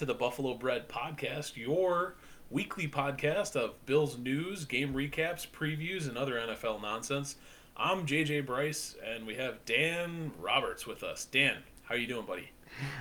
to the Buffalo Bred Podcast, your weekly podcast of Bills news, game recaps, previews, and other NFL nonsense. I'm JJ Bryce, and we have Dan Roberts with us. Dan, how are you doing, buddy?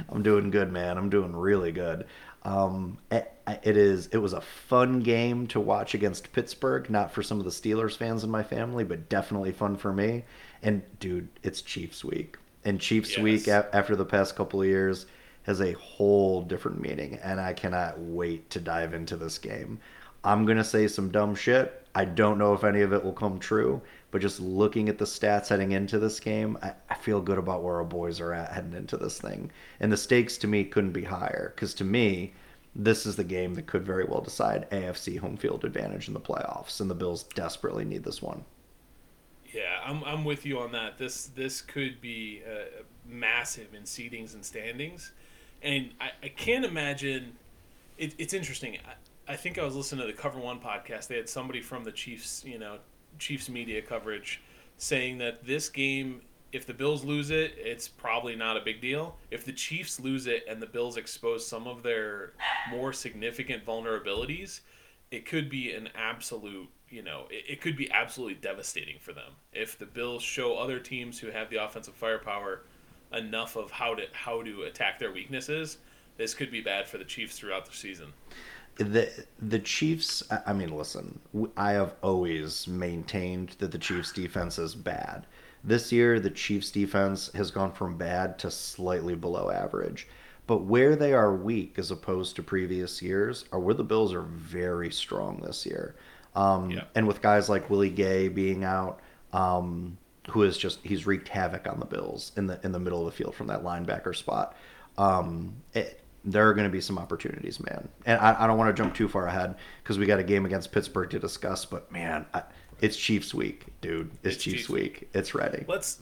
I'm doing good, man. I'm doing really good. Um, it, it is. It was a fun game to watch against Pittsburgh. Not for some of the Steelers fans in my family, but definitely fun for me. And dude, it's Chiefs week, and Chiefs Yes. week after the past couple of years has a whole different meaning, and I cannot wait to dive into this game. I'm gonna say some dumb shit. I don't know if any of it will come true, but just looking at the stats heading into this game, I, I feel good about where our boys are at heading into this thing. And the stakes to me couldn't be higher, because to me, this is the game that could very well decide AFC home field advantage in the playoffs, and the Bills desperately need this one. Yeah, I'm, I'm with you on that. This this could be uh, massive in seedings and standings, and I, I can't imagine. It, it's interesting. I, I think I was listening to the Cover One podcast. They had somebody from the Chiefs, you know, Chiefs media coverage, saying that this game, if the Bills lose it, it's probably not a big deal. If the Chiefs lose it and the Bills expose some of their more significant vulnerabilities, it could be an absolute you know it, it could be absolutely devastating for them if the bills show other teams who have the offensive firepower enough of how to how to attack their weaknesses this could be bad for the chiefs throughout the season the the Chiefs. I- mean, listen, I have always maintained that the Chiefs' defense is bad. This year, the Chiefs' defense has gone from bad to slightly below average. But where they are weak, as opposed to previous years, are where the Bills are very strong this year. Um, Yeah. And with guys like Willie Gay being out, um, who is just he's wreaked havoc on the Bills in the in the middle of the field from that linebacker spot. Um, it, there are going to be some opportunities, man. And I, I don't want to jump too far ahead because we got a game against Pittsburgh to discuss. But man, I, it's Chiefs week, dude. It's, It's Chiefs, Chiefs week. It's ready. let's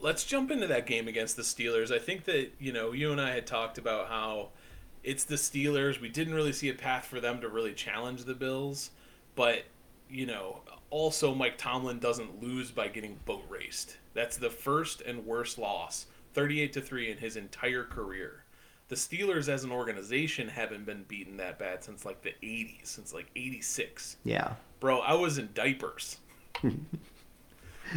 let's jump into that game against the steelers i think that you know you and i had talked about how it's the steelers we didn't really see a path for them to really challenge the bills but you know also mike tomlin doesn't lose by getting boat raced. That's the first and worst loss 38 to 3 in his entire career. The steelers as an organization haven't been beaten that bad since like the 80s since like 86 Yeah. bro i was in diapers.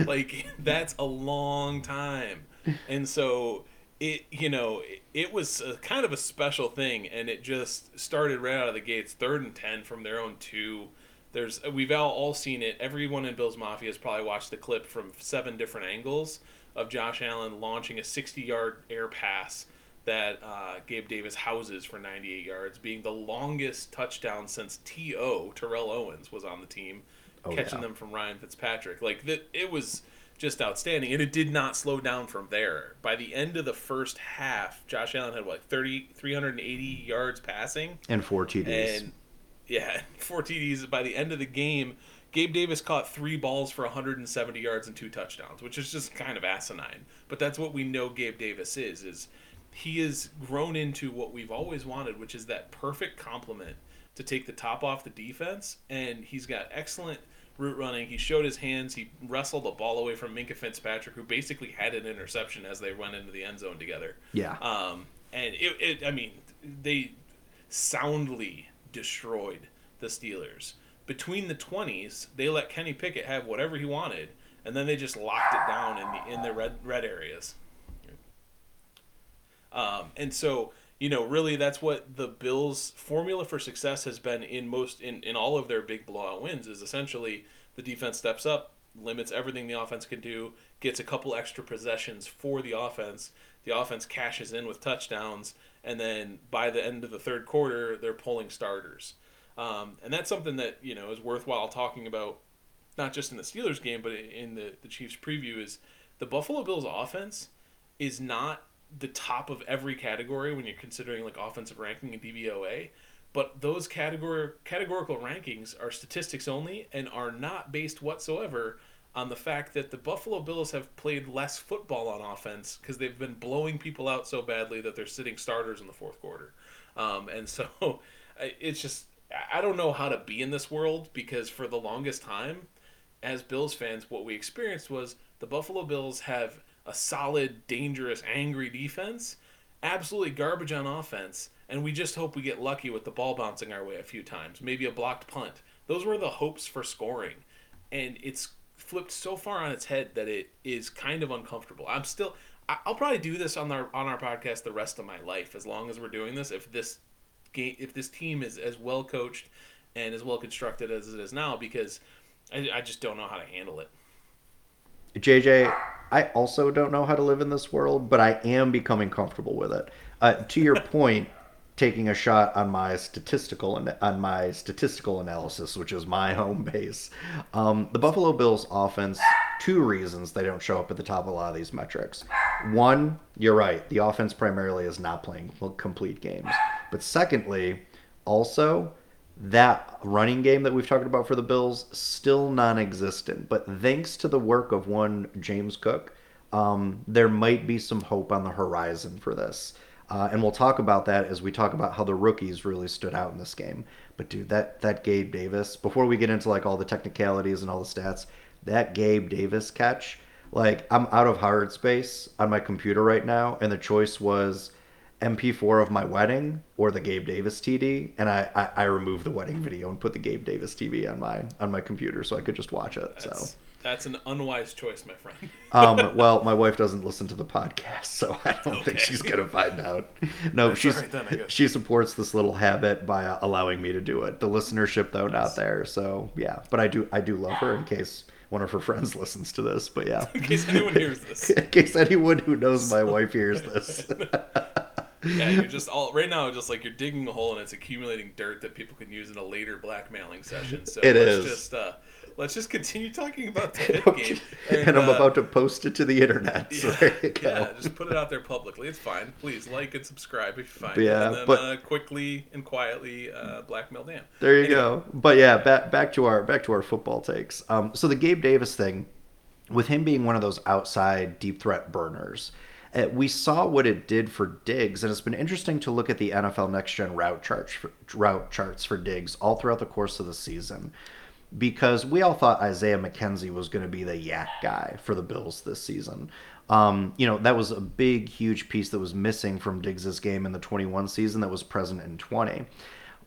Like that's a long time. And so it you know it, it was a, kind of a special thing and it just started right out of the gates third and 10 from their own two there's we've all, all seen it everyone in bill's mafia has probably watched the clip from seven different angles of josh allen launching a 60 yard air pass that uh, Gabe Davis houses for 98 yards, being the longest touchdown since T.O. Terrell Owens was on the team, Oh, catching yeah. them from Ryan Fitzpatrick. Like that, it was just outstanding, and it did not slow down from there. By the end of the first half, Josh Allen had what 30, 380 yards passing, And four TDs. and yeah, four TDs. By the end of the game, Gabe Davis caught three balls for 170 yards and two touchdowns, which is just kind of asinine. But that's what we know Gabe Davis is. Is he has grown into what we've always wanted, which is that perfect complement to take the top off the defense, and he's got excellent route running. He showed his hands. He wrestled a ball away from Minkah Fitzpatrick, who basically had an interception as they went into the end zone together. yeah. Um, and it, it, I mean, they soundly destroyed the Steelers. Between the 20s, they let Kenny Pickett have whatever he wanted, and then they just locked it down in the in the red red areas. Um, and so, you know, really, that's what the Bills' formula for success has been in most in, in all of their big blowout wins. Is essentially the defense steps up, limits everything the offense can do, gets a couple extra possessions for the offense. The offense cashes in with touchdowns, and then by the end of the third quarter, they're pulling starters. Um, and that's something that you know is worthwhile talking about, not just in the Steelers game, but in the the Chiefs preview. Is the Buffalo Bills offense is not the top of every category when you're considering like offensive ranking and DVOA. But those category categorical rankings are statistics only and are not based whatsoever on the fact that the Buffalo Bills have played less football on offense because they've been blowing people out so badly that they're sitting starters in the fourth quarter. Um, and so it's just I don't know how to be in this world because for the longest time, as Bills fans, what we experienced was the Buffalo Bills have a solid, dangerous, angry defense, absolutely garbage on offense, and we just hope we get lucky with the ball bouncing our way a few times, maybe a blocked punt. Those were the hopes for scoring, and it's flipped so far on its head that it is kind of uncomfortable. I'm still. I'll probably do this on our on our podcast the rest of my life as long as we're doing this. If this game, if this team is as well coached and as well constructed as it is now, because I, I just don't know how to handle it. JJ, I also don't know how to live in this world, but I am becoming comfortable with it. Uh, to your point, taking a shot on my statistical and on my statistical analysis, which is my home base. Um, the Buffalo Bills offense, two reasons they don't show up at the top of a lot of these metrics. One, you're right, the offense primarily is not playing complete games. But secondly, also that running game that we've talked about for the Bills still non-existent. But thanks to the work of one James Cook, um, there might be some hope on the horizon for this. Uh, and we'll talk about that as we talk about how the rookies really stood out in this game. But dude, that that Gabe Davis. Before we get into like all the technicalities and all the stats, that Gabe Davis catch. Like I'm out of hard space on my computer right now, and the choice was MP4 of my wedding or the Gabe Davis TD, and I, I, I removed the wedding video and put the Gabe Davis TV on my on my computer so I could just watch it. That's, so that's an unwise choice, my friend. um, well, my wife doesn't listen to the podcast, so I don't okay. think she's gonna find out. No, she's right then, she supports this little habit by uh, allowing me to do it. The listenership though not there, so yeah. But I do I do love her in case one of her friends listens to this. But yeah, in case anyone hears this, in case anyone who knows my wife hears this yeah, you're just all right now. Just like you're digging a hole and it's accumulating dirt that people can use in a later blackmailing session. So it is. just uh, let's just continue talking about the game. And, and I'm uh, about to post it to the internet. So yeah, yeah, just put it out there publicly. It's fine. Please like and subscribe if you find yeah, it. And then but, uh, quickly and quietly uh, blackmail Dan. There you anyway. go. But yeah, back back to our back to our football takes. Um, so the Gabe Davis thing, with him being one of those outside deep threat burners uh, we saw what it did for Diggs, and it's been interesting to look at the NFL Next Gen route charts for, route charts for Diggs all throughout the course of the season, because we all thought Isaiah McKenzie was going to be the YAC guy for the Bills this season. Um, you know that was a big, huge piece that was missing from Diggs's game in the 21 season that was present in 20.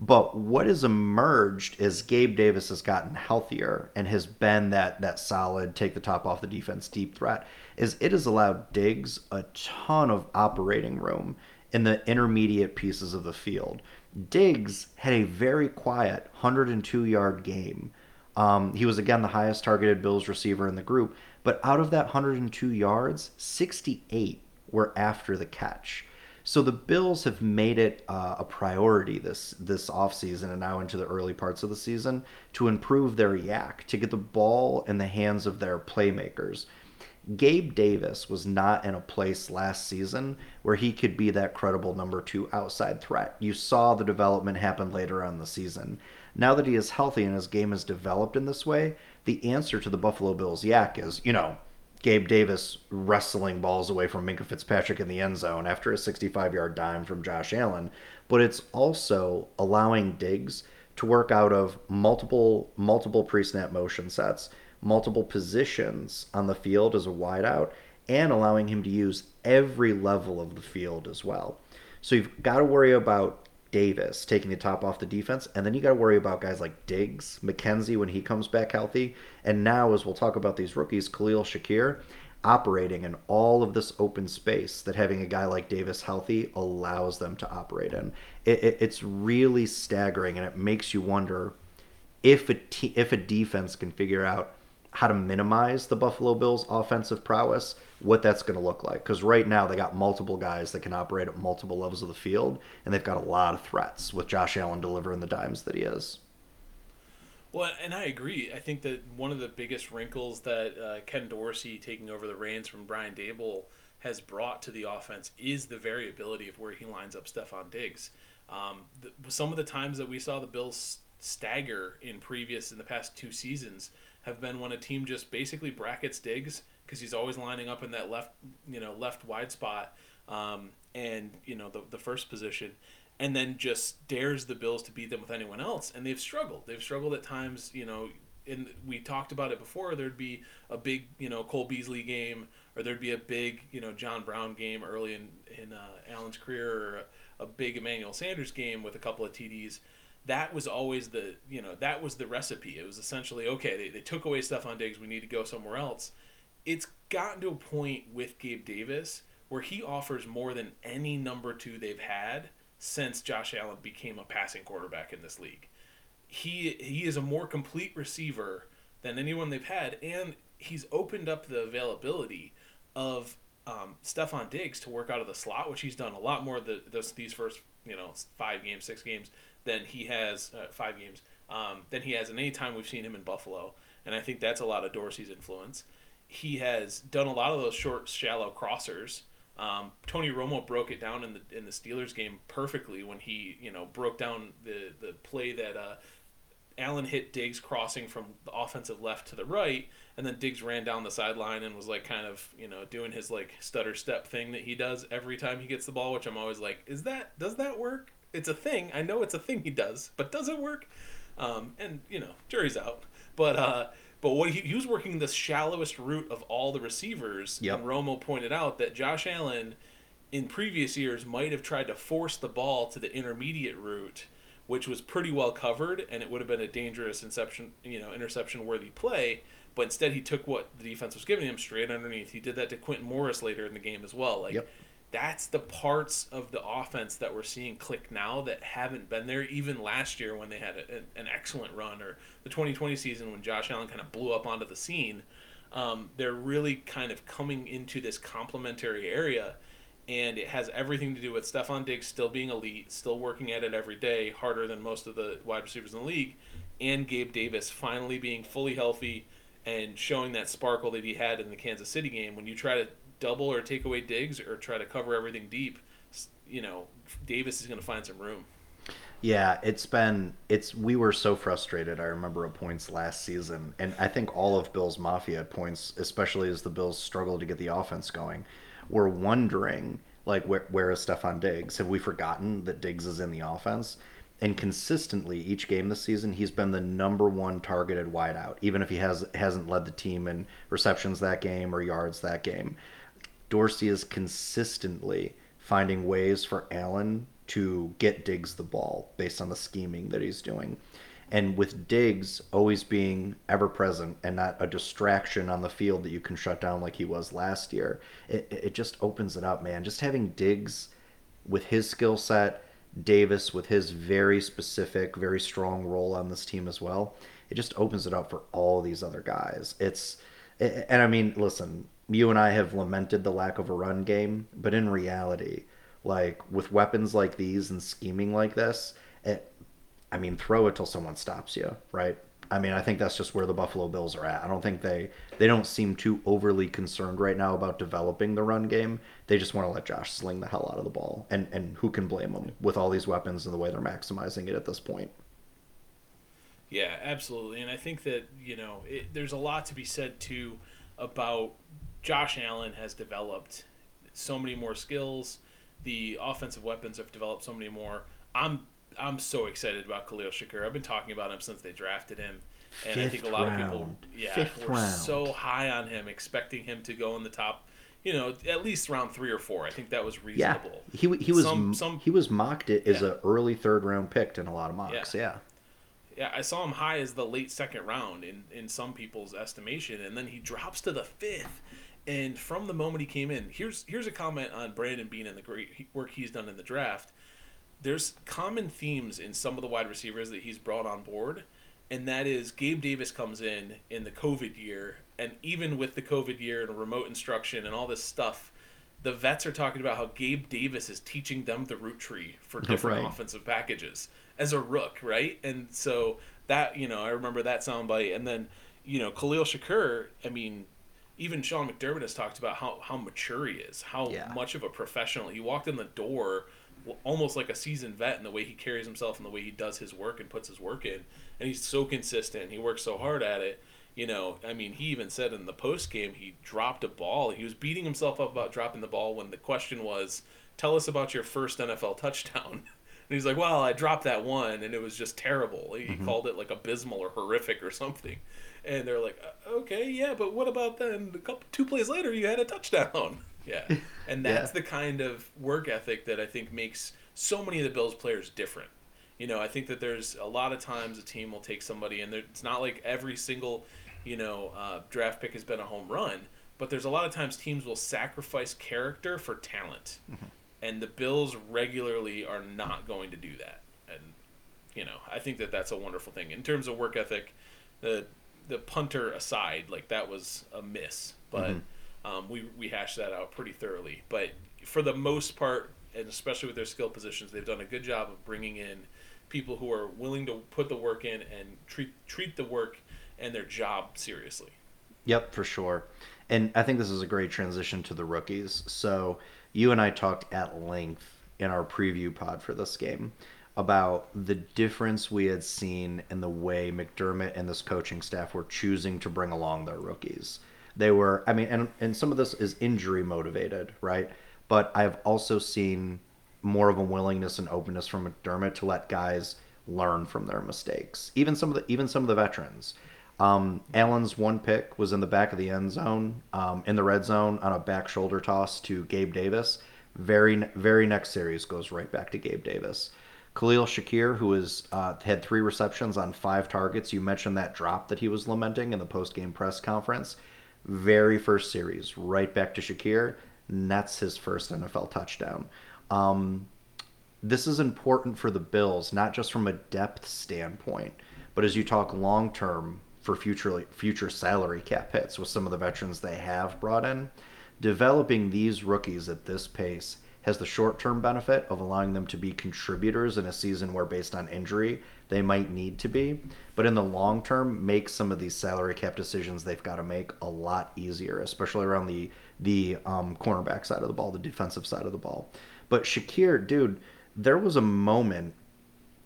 But what has emerged is Gabe Davis has gotten healthier and has been that that solid take the top off the defense deep threat. Is it has allowed Diggs a ton of operating room in the intermediate pieces of the field. Diggs had a very quiet 102 yard game. Um, he was again the highest targeted Bills receiver in the group, but out of that 102 yards, 68 were after the catch. So the Bills have made it uh, a priority this this offseason and now into the early parts of the season to improve their YAC, to get the ball in the hands of their playmakers. Gabe Davis was not in a place last season where he could be that credible number two outside threat. You saw the development happen later on the season. Now that he is healthy and his game has developed in this way, the answer to the Buffalo Bills YAC is, you know, Gabe Davis wrestling balls away from Minkah Fitzpatrick in the end zone after a 65 yard dime from Josh Allen, but it's also allowing Diggs to work out of multiple multiple pre-snap motion sets, multiple positions on the field as a wideout, and allowing him to use every level of the field as well. So you've got to worry about Davis taking the top off the defense, and then you got to worry about guys like Diggs, McKenzie when he comes back healthy, and now as we'll talk about these rookies, Khalil Shakir operating in all of this open space that having a guy like Davis healthy allows them to operate in. It, it, it's really staggering, and it makes you wonder if a te- if a defense can figure out how to minimize the Buffalo Bills' offensive prowess what that's going to look like. Because right now they got multiple guys that can operate at multiple levels of the field, and they've got a lot of threats with Josh Allen delivering the dimes that he is. Well, and I agree. I think that one of the biggest wrinkles that uh, Ken Dorsey taking over the reins from Brian Daboll has brought to the offense is the variability of where he lines up Stefon Diggs. Um, the, some of the times that we saw the Bills stagger in previous in the past two seasons have been when a team just basically brackets Diggs because he's always lining up in that left, you know, left wide spot, um, and you know the the first position, and then just dares the Bills to beat them with anyone else, and they've struggled. They've struggled at times, you know. And we talked about it before. There'd be a big, you know, Cole Beasley game, or there'd be a big, you know, John Brown game early in in uh, Allen's career, or a, a big Emmanuel Sanders game with a couple of TDs. That was always the, you know, that was the recipe. It was essentially okay. They, they took away stuff on Diggs. We need to go somewhere else. It's gotten to a point with Gabe Davis where he offers more than any number two they've had since Josh Allen became a passing quarterback in this league. He he is a more complete receiver than anyone they've had, and he's opened up the availability of um, Stefon Diggs to work out of the slot, which he's done a lot more the, these first you know five games, six games than he has uh, five games um, than he has in any time we've seen him in Buffalo, and I think that's a lot of Dorsey's influence. He has done a lot of those short, shallow crossers um, Tony Romo broke it down in the in the Steelers game perfectly when he you know broke down the the play that uh, Allen hit Diggs crossing from the offensive left to the right, and then Diggs ran down the sideline and was like kind of you know doing his like stutter step thing that he does every time he gets the ball, which I'm always like, is that does that work? It's a thing. I know it's a thing he does, but does it work? Um, and you know, jury's out. But uh, but what he, he was working the shallowest route of all the receivers. Yep. And Romo pointed out that Josh Allen, in previous years, might have tried to force the ball to the intermediate route, which was pretty well covered, and it would have been a dangerous interception, you know, interception worthy play. But instead, he took what the defense was giving him straight underneath. He did that to Quintin Morris later in the game as well. Like, yep that's the parts of the offense that we're seeing click now that haven't been there even last year when they had a, an excellent run or the 2020 season when Josh Allen kind of blew up onto the scene. Um, they're really kind of coming into this complementary area, and it has everything to do with Stefon Diggs still being elite, still working at it every day, harder than most of the wide receivers in the league, and Gabe Davis finally being fully healthy and showing that sparkle that he had in the Kansas City game. When you try to double or take away Diggs or try to cover everything deep, you know, Davis is going to find some room. Yeah, it's been it's we were so frustrated. I remember at points last season, and I think all of Bills Mafia at points, especially as the Bills struggled to get the offense going, were wondering like where where is Stefon Diggs? Have we forgotten that Diggs is in the offense? And consistently each game this season, he's been the number one targeted wideout, even if he has hasn't led the team in receptions that game or yards that game. Dorsey is consistently finding ways for Allen to get Diggs the ball based on the scheming that he's doing. And with Diggs always being ever present and not a distraction on the field that you can shut down like he was last year, it, it just opens it up, man. Just having Diggs with his skill set, Davis with his very specific, very strong role on this team as well, it just opens it up for all these other guys. It's, and I mean, listen, you and I have lamented the lack of a run game, but in reality, like with weapons like these and scheming like this, it, I mean, throw it till someone stops you, right? I mean, I think that's just where the Buffalo Bills are at. I don't think they they don't seem too overly concerned right now about developing the run game. They just want to let Josh sling the hell out of the ball, and and who can blame them with all these weapons and the way they're maximizing it at this point. Yeah, absolutely, and I think that you know it, there's a lot to be said too about Josh Allen has developed so many more skills. The offensive weapons have developed so many more. I'm I'm so excited about Khalil Shakir. I've been talking about him since they drafted him, and Fifth I think a lot round. of people, yeah, Fifth were round. so high on him, expecting him to go in the top. You know, at least round three or four. I think that was reasonable. Yeah, he, he was some, some, he was mocked it as yeah. an early third round pick in a lot of mocks. Yeah. yeah. Yeah, I saw him high as the late second round in, in some people's estimation, and then he drops to the fifth and from the moment he came in, here's here's a comment on Brandon Beane and the great work he's done in the draft. There's common themes in some of the wide receivers that he's brought on board, and that is Gabe Davis comes in in the COVID year, and even with the COVID year and remote instruction and all this stuff, the vets are talking about how Gabe Davis is teaching them the route tree for different right. offensive packages as a rook, right? And so that you know, I remember that soundbite, and then you know, Khalil Shakir. I mean, even Sean McDermott has talked about how, how mature he is, how yeah. much of a professional. He walked in the door almost like a seasoned vet in the way he carries himself and the way he does his work and puts his work in. And he's so consistent. He works so hard at it. You know, I mean, he even said in the post game he dropped a ball. He was beating himself up about dropping the ball when the question was, "Tell us about your first NFL touchdown." And he's like, "Well, I dropped that one, and it was just terrible." He mm-hmm. called it like abysmal or horrific or something and they're like, "Uh, okay, yeah, but what about then? A couple two plays later, you had a touchdown. Yeah, and that's Yeah. the kind of work ethic that I think makes so many of the Bills players different. You know, I think that there's a lot of times a team will take somebody, and it's not like every single, you know, uh, draft pick has been a home run, but there's a lot of times teams will sacrifice character for talent, and the Bills regularly are not going to do that. And you know, I think that that's a wonderful thing in terms of work ethic. The the punter aside, like that was a miss, but um, we we hashed that out pretty thoroughly. But for the most part, and especially with their skill positions, they've done a good job of bringing in people who are willing to put the work in and treat treat the work and their job seriously. Yep, for sure. And I think this is a great transition to the rookies. So you and I talked at length in our preview pod for this game about the difference we had seen in the way McDermott and this coaching staff were choosing to bring along their rookies. They were, I mean, and, and some of this is injury motivated, right? But I've also seen more of a willingness and openness from McDermott to let guys learn from their mistakes. Even some of the even some of the veterans. Um, Allen's one pick was in the back of the end zone, um, in the red zone on a back shoulder toss to Gabe Davis. Very very next series goes right back to Gabe Davis. Khalil Shakir, who uh, had three receptions on five targets. You mentioned that drop that he was lamenting in the post game press conference. Very first series, right back to Shakir. That's his first NFL touchdown. Um, this is important for the Bills, not just from a depth standpoint, but as you talk long term for future future salary cap hits with some of the veterans they have brought in. Developing these rookies at this pace has the short term benefit of allowing them to be contributors in a season where, based on injury, they might need to be. But in the long term, makes some of these salary cap decisions they've got to make a lot easier, especially around the the um, cornerback side of the ball, the defensive side of the ball. But Shakir, dude, there was a moment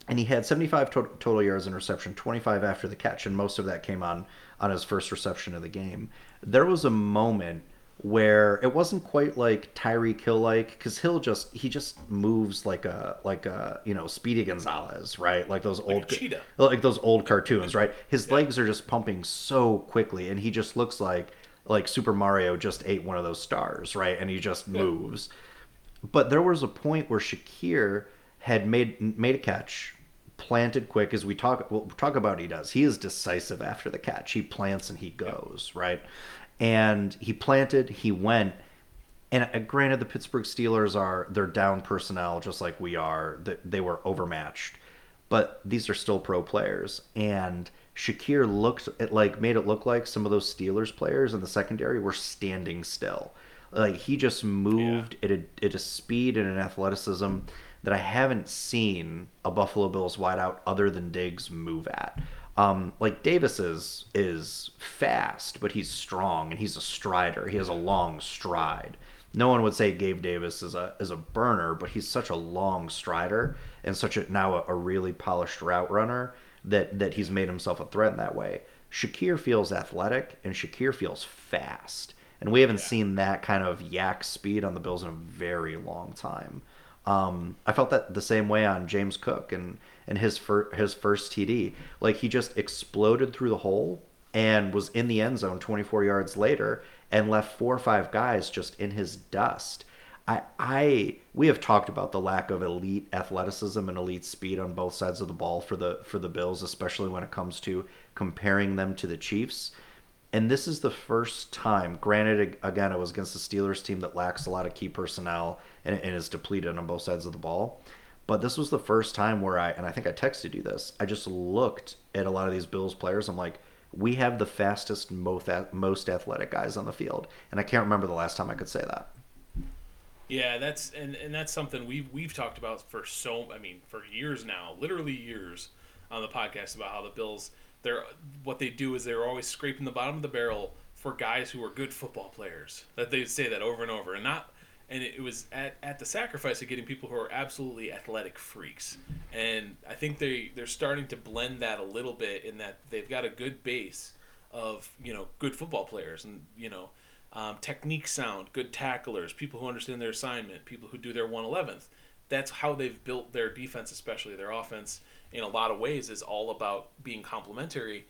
and he had 75 to- total yards and reception, 25 after the catch, and most of that came on on his first reception of the game. There was a moment where it wasn't quite like Tyreek Hill like because Hill just he just moves like a like a you know Speedy Gonzalez right like those old cheetah. like those old cartoons right his legs are just pumping so quickly and he just looks like like Super Mario just ate one of those stars right and he just moves but there was a point where Shakir had made made a catch, planted quick as we talk we'll talk about he does. He is decisive after the catch. He plants and he goes, right? And he planted, he went and uh, granted the Pittsburgh Steelers are they're down personnel just like we are. They were overmatched. But these are still pro players and Shakir looked it like made it look like some of those Steelers players in the secondary were standing still. Like he just moved at a at a speed and an athleticism that I haven't seen a Buffalo Bills wideout other than Diggs move at. Um, like Davis is is fast, but he's strong and he's a strider. He has a long stride. No one would say Gabe Davis is a is a burner, but he's such a long strider and such a now a, a really polished route runner that that he's made himself a threat in that way. Shakir feels athletic and Shakir feels fast. And we haven't seen that kind of YAC speed on the Bills in a very long time. Um, I felt that the same way on James Cook and and his fir- his first TD. Like he just exploded through the hole and was in the end zone 24 yards later and left four or five guys just in his dust. I I we have talked about the lack of elite athleticism and elite speed on both sides of the ball for the for the Bills, especially when it comes to comparing them to the Chiefs. And this is the first time, granted, again, it was against the Steelers team that lacks a lot of key personnel and, and is depleted on both sides of the ball. But this was the first time where I, and I think I texted you this, I just looked at a lot of these Bills players. I'm like, we have the fastest, most, most athletic guys on the field. And I can't remember the last time I could say that. Yeah, that's and, and that's something we've we've talked about for so I mean for years now, literally years on the podcast about how the Bills they're what they do is they're always scraping the bottom of the barrel for guys who are good football players. That they say that over and over, and not and it, was at, at the sacrifice of getting people who are absolutely athletic freaks. And I think they they're starting to blend that a little bit in that they've got a good base of you know good football players and you know um, technique sound, good tacklers, people who understand their assignment, people who do their 111th. That's how they've built their defense, especially their offense. In a lot of ways, is all about being complementary.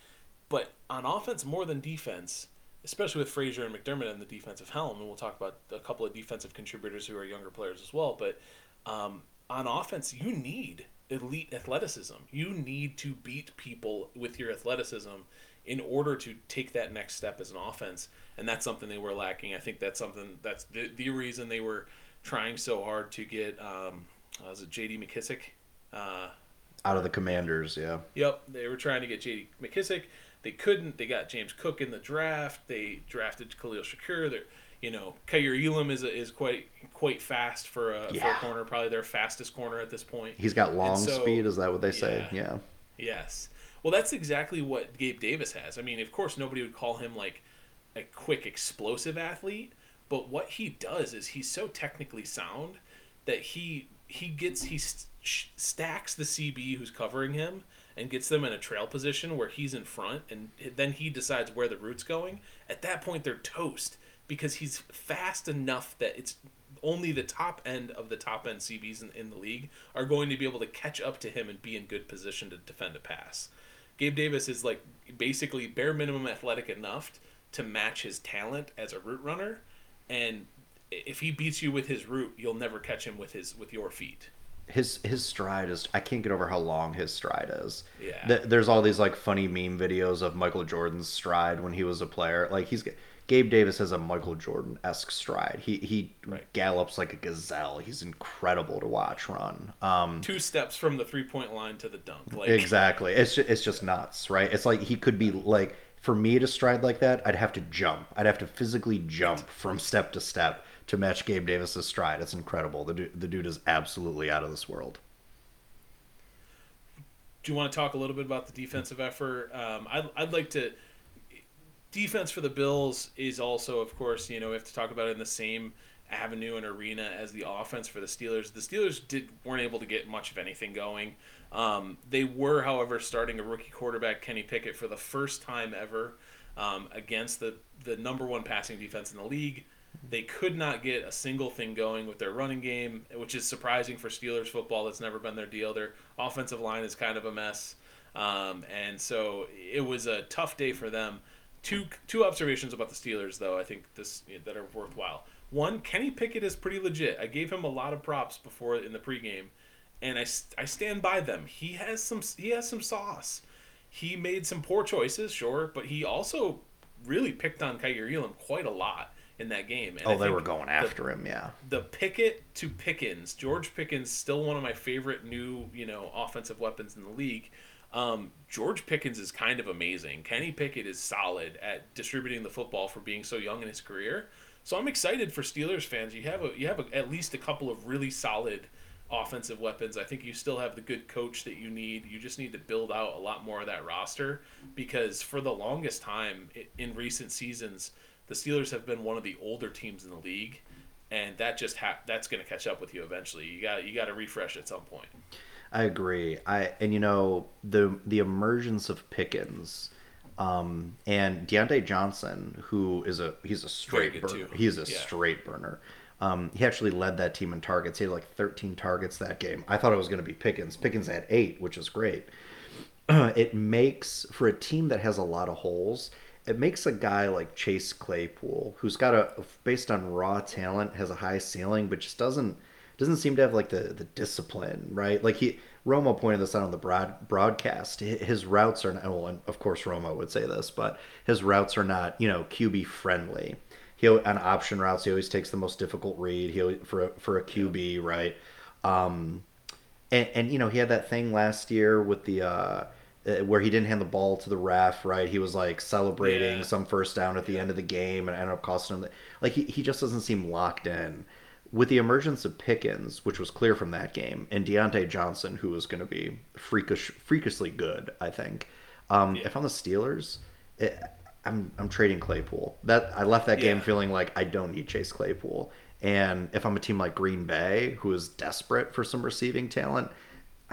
But on offense more than defense, especially with Frazier and McDermott in the defensive helm, and we'll talk about a couple of defensive contributors who are younger players as well. But um, on offense, you need elite athleticism. You need to beat people with your athleticism in order to take that next step as an offense, and that's something they were lacking. I think that's something that's the, the reason they were trying so hard to get um, uh, was it J.D. McKissic. Uh, Out of the Commanders, yeah. Yep, they were trying to get J.D. McKissic. They couldn't. They got James Cook in the draft. They drafted Khalil Shakir. They're, you know, Kaiir Elam is a, is quite quite fast for a, for a corner. Probably their fastest corner at this point. He's got long so- speed, is that what they say? Yeah. Yeah. Yes. Well, that's exactly what Gabe Davis has. I mean, of course, nobody would call him like a quick, explosive athlete, but what he does is he's so technically sound that he he gets he st- stacks the CB who's covering him and gets them in a trail position where he's in front, and then he decides where the route's going. At that point, they're toast because he's fast enough that it's only the top end of the top end CBs in, in the league are going to be able to catch up to him and be in good position to defend a pass. Gabe Davis is like basically bare minimum athletic enough to match his talent as a route runner, and if he beats you with his route, you'll never catch him with his with your feet. His his stride is I can't get over how long his stride is. Yeah. Th- There's all these like funny meme videos of Michael Jordan's stride when he was a player. Like he's Gabe Davis has a Michael Jordan esque stride. He he Right. gallops like a gazelle. He's incredible to watch run. Um, Two steps from the three point line to the dunk. Like exactly. It's just, it's just nuts, right? It's like he could be like for me to stride like that, I'd have to jump. I'd have to physically jump from step to step to match Gabe Davis's stride. It's incredible. The dude, the dude is absolutely out of this world. do you want to talk a little bit about the defensive effort? Um, I'd, I'd like to. Defense for the Bills is also, of course, you know, we have to talk about it in the same avenue and arena as the offense for the Steelers. The Steelers did weren't able to get much of anything going. Um, they were, however, starting a rookie quarterback, Kenny Pickett, for the first time ever um, against the the number one passing defense in the league. They could not get a single thing going with their running game, which is surprising for Steelers football. That's never been their deal. Their offensive line is kind of a mess, um, and so it was a tough day for them. Two two observations about the Steelers, though, I think this that are worthwhile. One, Kenny Pickett is pretty legit. I gave him a lot of props before in the pregame, and I, I stand by them. He has some he has some sauce. He made some poor choices, sure, but he also really picked on Kaiir Elam quite a lot in that game. And Oh, I they were going the- after him, yeah. the Pickett to Pickens, George Pickens, still one of my favorite new, you know, offensive weapons in the league. Um, George Pickens is kind of amazing. Kenny Pickett is solid at distributing the football for being so young in his career. So I'm excited for Steelers fans. You have a you have a, at least a couple of really solid offensive weapons. I think you still have the good coach that you need. You just need to build out a lot more of that roster because for the longest time in recent seasons, the Steelers have been one of the older teams in the league, and that just ha- that's going to catch up with you eventually. You got you got to refresh at some point. I agree. I and you know the the emergence of Pickens, um, and Diontae Johnson, who is a he's a straight burner. too. He's a Yeah. straight burner. Um, he actually led that team in targets. He had like 13 targets that game. I thought it was going to be Pickens. Pickens had eight, which is great. it makes for a team that has a lot of holes. It makes a guy like Chase Claypool, who's got a based on raw talent, has a high ceiling, but just doesn't doesn't seem to have like the the discipline, right? Like he Romo pointed this out on the broad broadcast. His routes are not, well, and of course Romo would say this, but his routes are not you know QB friendly. He on option routes he always takes the most difficult read. He for a, for a QB, right? Um, and, and you know he had that thing last year with the uh, where he didn't hand the ball to the ref, right? He was like celebrating Yeah. some first down at the end of the game and ended up costing him. The, like he, he just doesn't seem locked in. With the emergence of Pickens, which was clear from that game, and Diontae Johnson, who was going to be freakish, freakishly good, I think. Um, If I'm the Steelers, it, I'm I'm trading Claypool. That I left that game Yeah. feeling like I don't need Chase Claypool. And if I'm a team like Green Bay, who is desperate for some receiving talent,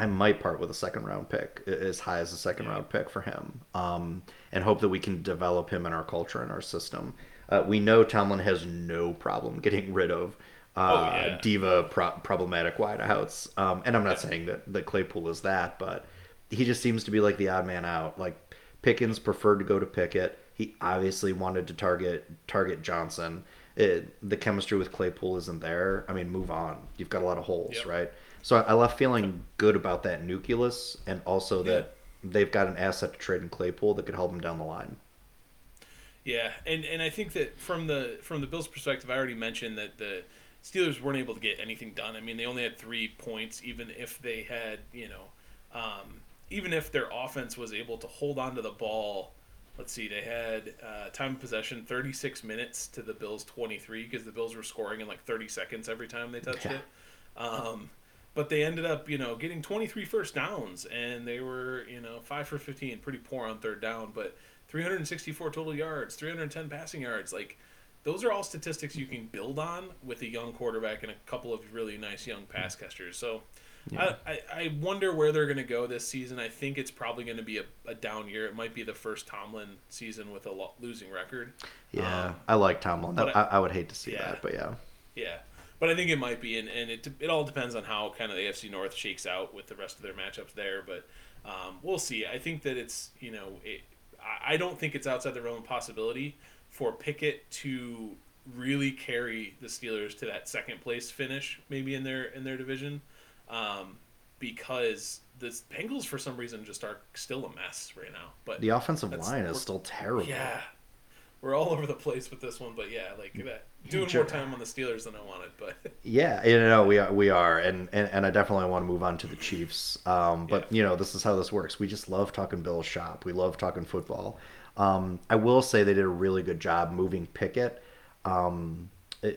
I might part with a second round pick, as high as a second round pick for him, um, and hope that we can develop him in our culture and our system. Uh, we know Tomlin has no problem getting rid of uh, Oh, yeah. diva pro- problematic wideouts, um, and I'm not saying that that Claypool is that, but he just seems to be like the odd man out. Like Pickens preferred to go to Pickett. He obviously wanted to target target Johnson. It, the chemistry with Claypool isn't there. I mean, move on. You've got a lot of holes, Yep. right? So I, I left feeling good about that nucleus, and also that they've got an asset to trade in Claypool that could help them down the line. Yeah, and and I think that from the from the Bills' perspective, I already mentioned that the Steelers weren't able to get anything done. I mean, they only had three points, even if they had, you know, um, even if their offense was able to hold on to the ball. Let's see, they had uh, time of possession 36 minutes to the Bills 23 because the Bills were scoring in like 30 seconds every time they touched Yeah. it. Um, but they ended up, you know, getting 23 first downs, and they were, you know, five for 15, pretty poor on third down, but 364 total yards, 310 passing yards. Like, those are all statistics you can build on with a young quarterback and a couple of really nice young pass catchers. So, I, I, I wonder where they're going to go this season. I think it's probably going to be a, a down year. It might be the first Tomlin season with a lo- losing record. Yeah, Um, I like Tomlin. I- I would hate to see yeah. that, but yeah. Yeah, but I think it might be, and, and it it all depends on how kind of the AFC North shakes out with the rest of their matchups there. But um, we'll see. I think that it's you know it, I- I don't think it's outside the realm of possibility for Pickett to really carry the Steelers to that second place finish, maybe in their in their division, um, because the Bengals for some reason just are still a mess right now. But The offensive line is still terrible. yeah. We're all over the place with this one, but yeah, like that. Doing Sure. more time on the Steelers than I wanted, but Yeah, you know, we are, we are, and, and, and I definitely want to move on to the Chiefs. Um, but Yeah. you know, this is how this works. We just love talking Bills shop. We love talking football. Um, I will say they did a really good job moving Pickett, um,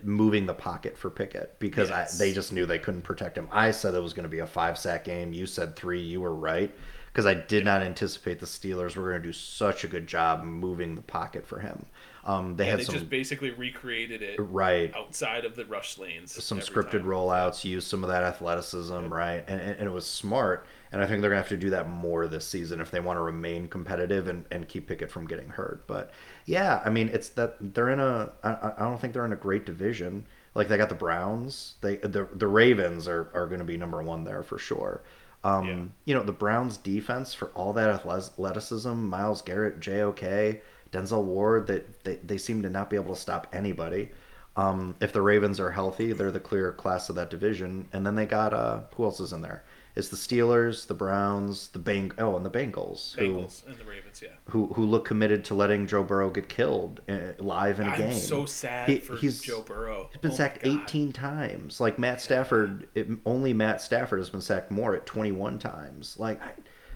moving the pocket for Pickett because Yes. I, they just knew they couldn't protect him. I said it was going to be a five sack game. You said three. You were right because I did not anticipate the Steelers were going to do such a good job moving the pocket for him. Um, they yeah, had they some just basically recreated it right outside of the rush lanes. some scripted time. rollouts, use some of that athleticism, right? And, and, and it was smart. And I think they're gonna have to do that more this season if they want to remain competitive and, and keep Pickett from getting hurt. But yeah, I mean, it's that they're in a. I, I I don't think they're in a great division. Like they got the Browns. They the the Ravens are are going to be number one there for sure. Um, Yeah. You know the Browns defense for all that athleticism, Myles Garrett, JOK, Denzel Ward, that they, they seem to not be able to stop anybody. Um, if the Ravens are healthy, they're the clear class of that division. And then they got uh, who else is in there? It's the Steelers, the Browns, the Bang oh, and the Bengals, who and the Ravens. Yeah, who who look committed to letting Joe Burrow get killed uh, live in a I'm game. so sad He- for he's- Joe Burrow. He's been Oh sacked 18 times. Like Matt Stafford, it, only Matt Stafford has been sacked more at 21 times. Like,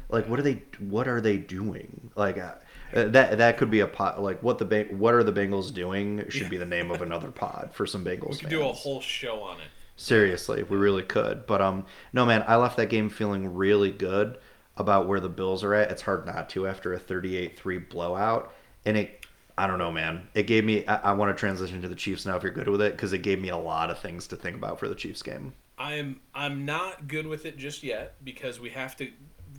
like what are they? What are they doing? Like uh, that that could be a pod. Like what the Beng- what are the Bengals doing? Should be the name of another pod for some Bengals. We could fans. do a whole show on it. Seriously, we really could. But um, no man, I left that game feeling really good about where the Bills are at. It's hard not to after a 38-3 blowout, and it. I don't know, man. It gave me. I, I want to transition to the Chiefs now if you're good with it, because it gave me a lot of things to think about for the Chiefs game. I'm I'm not good with it just yet because we have to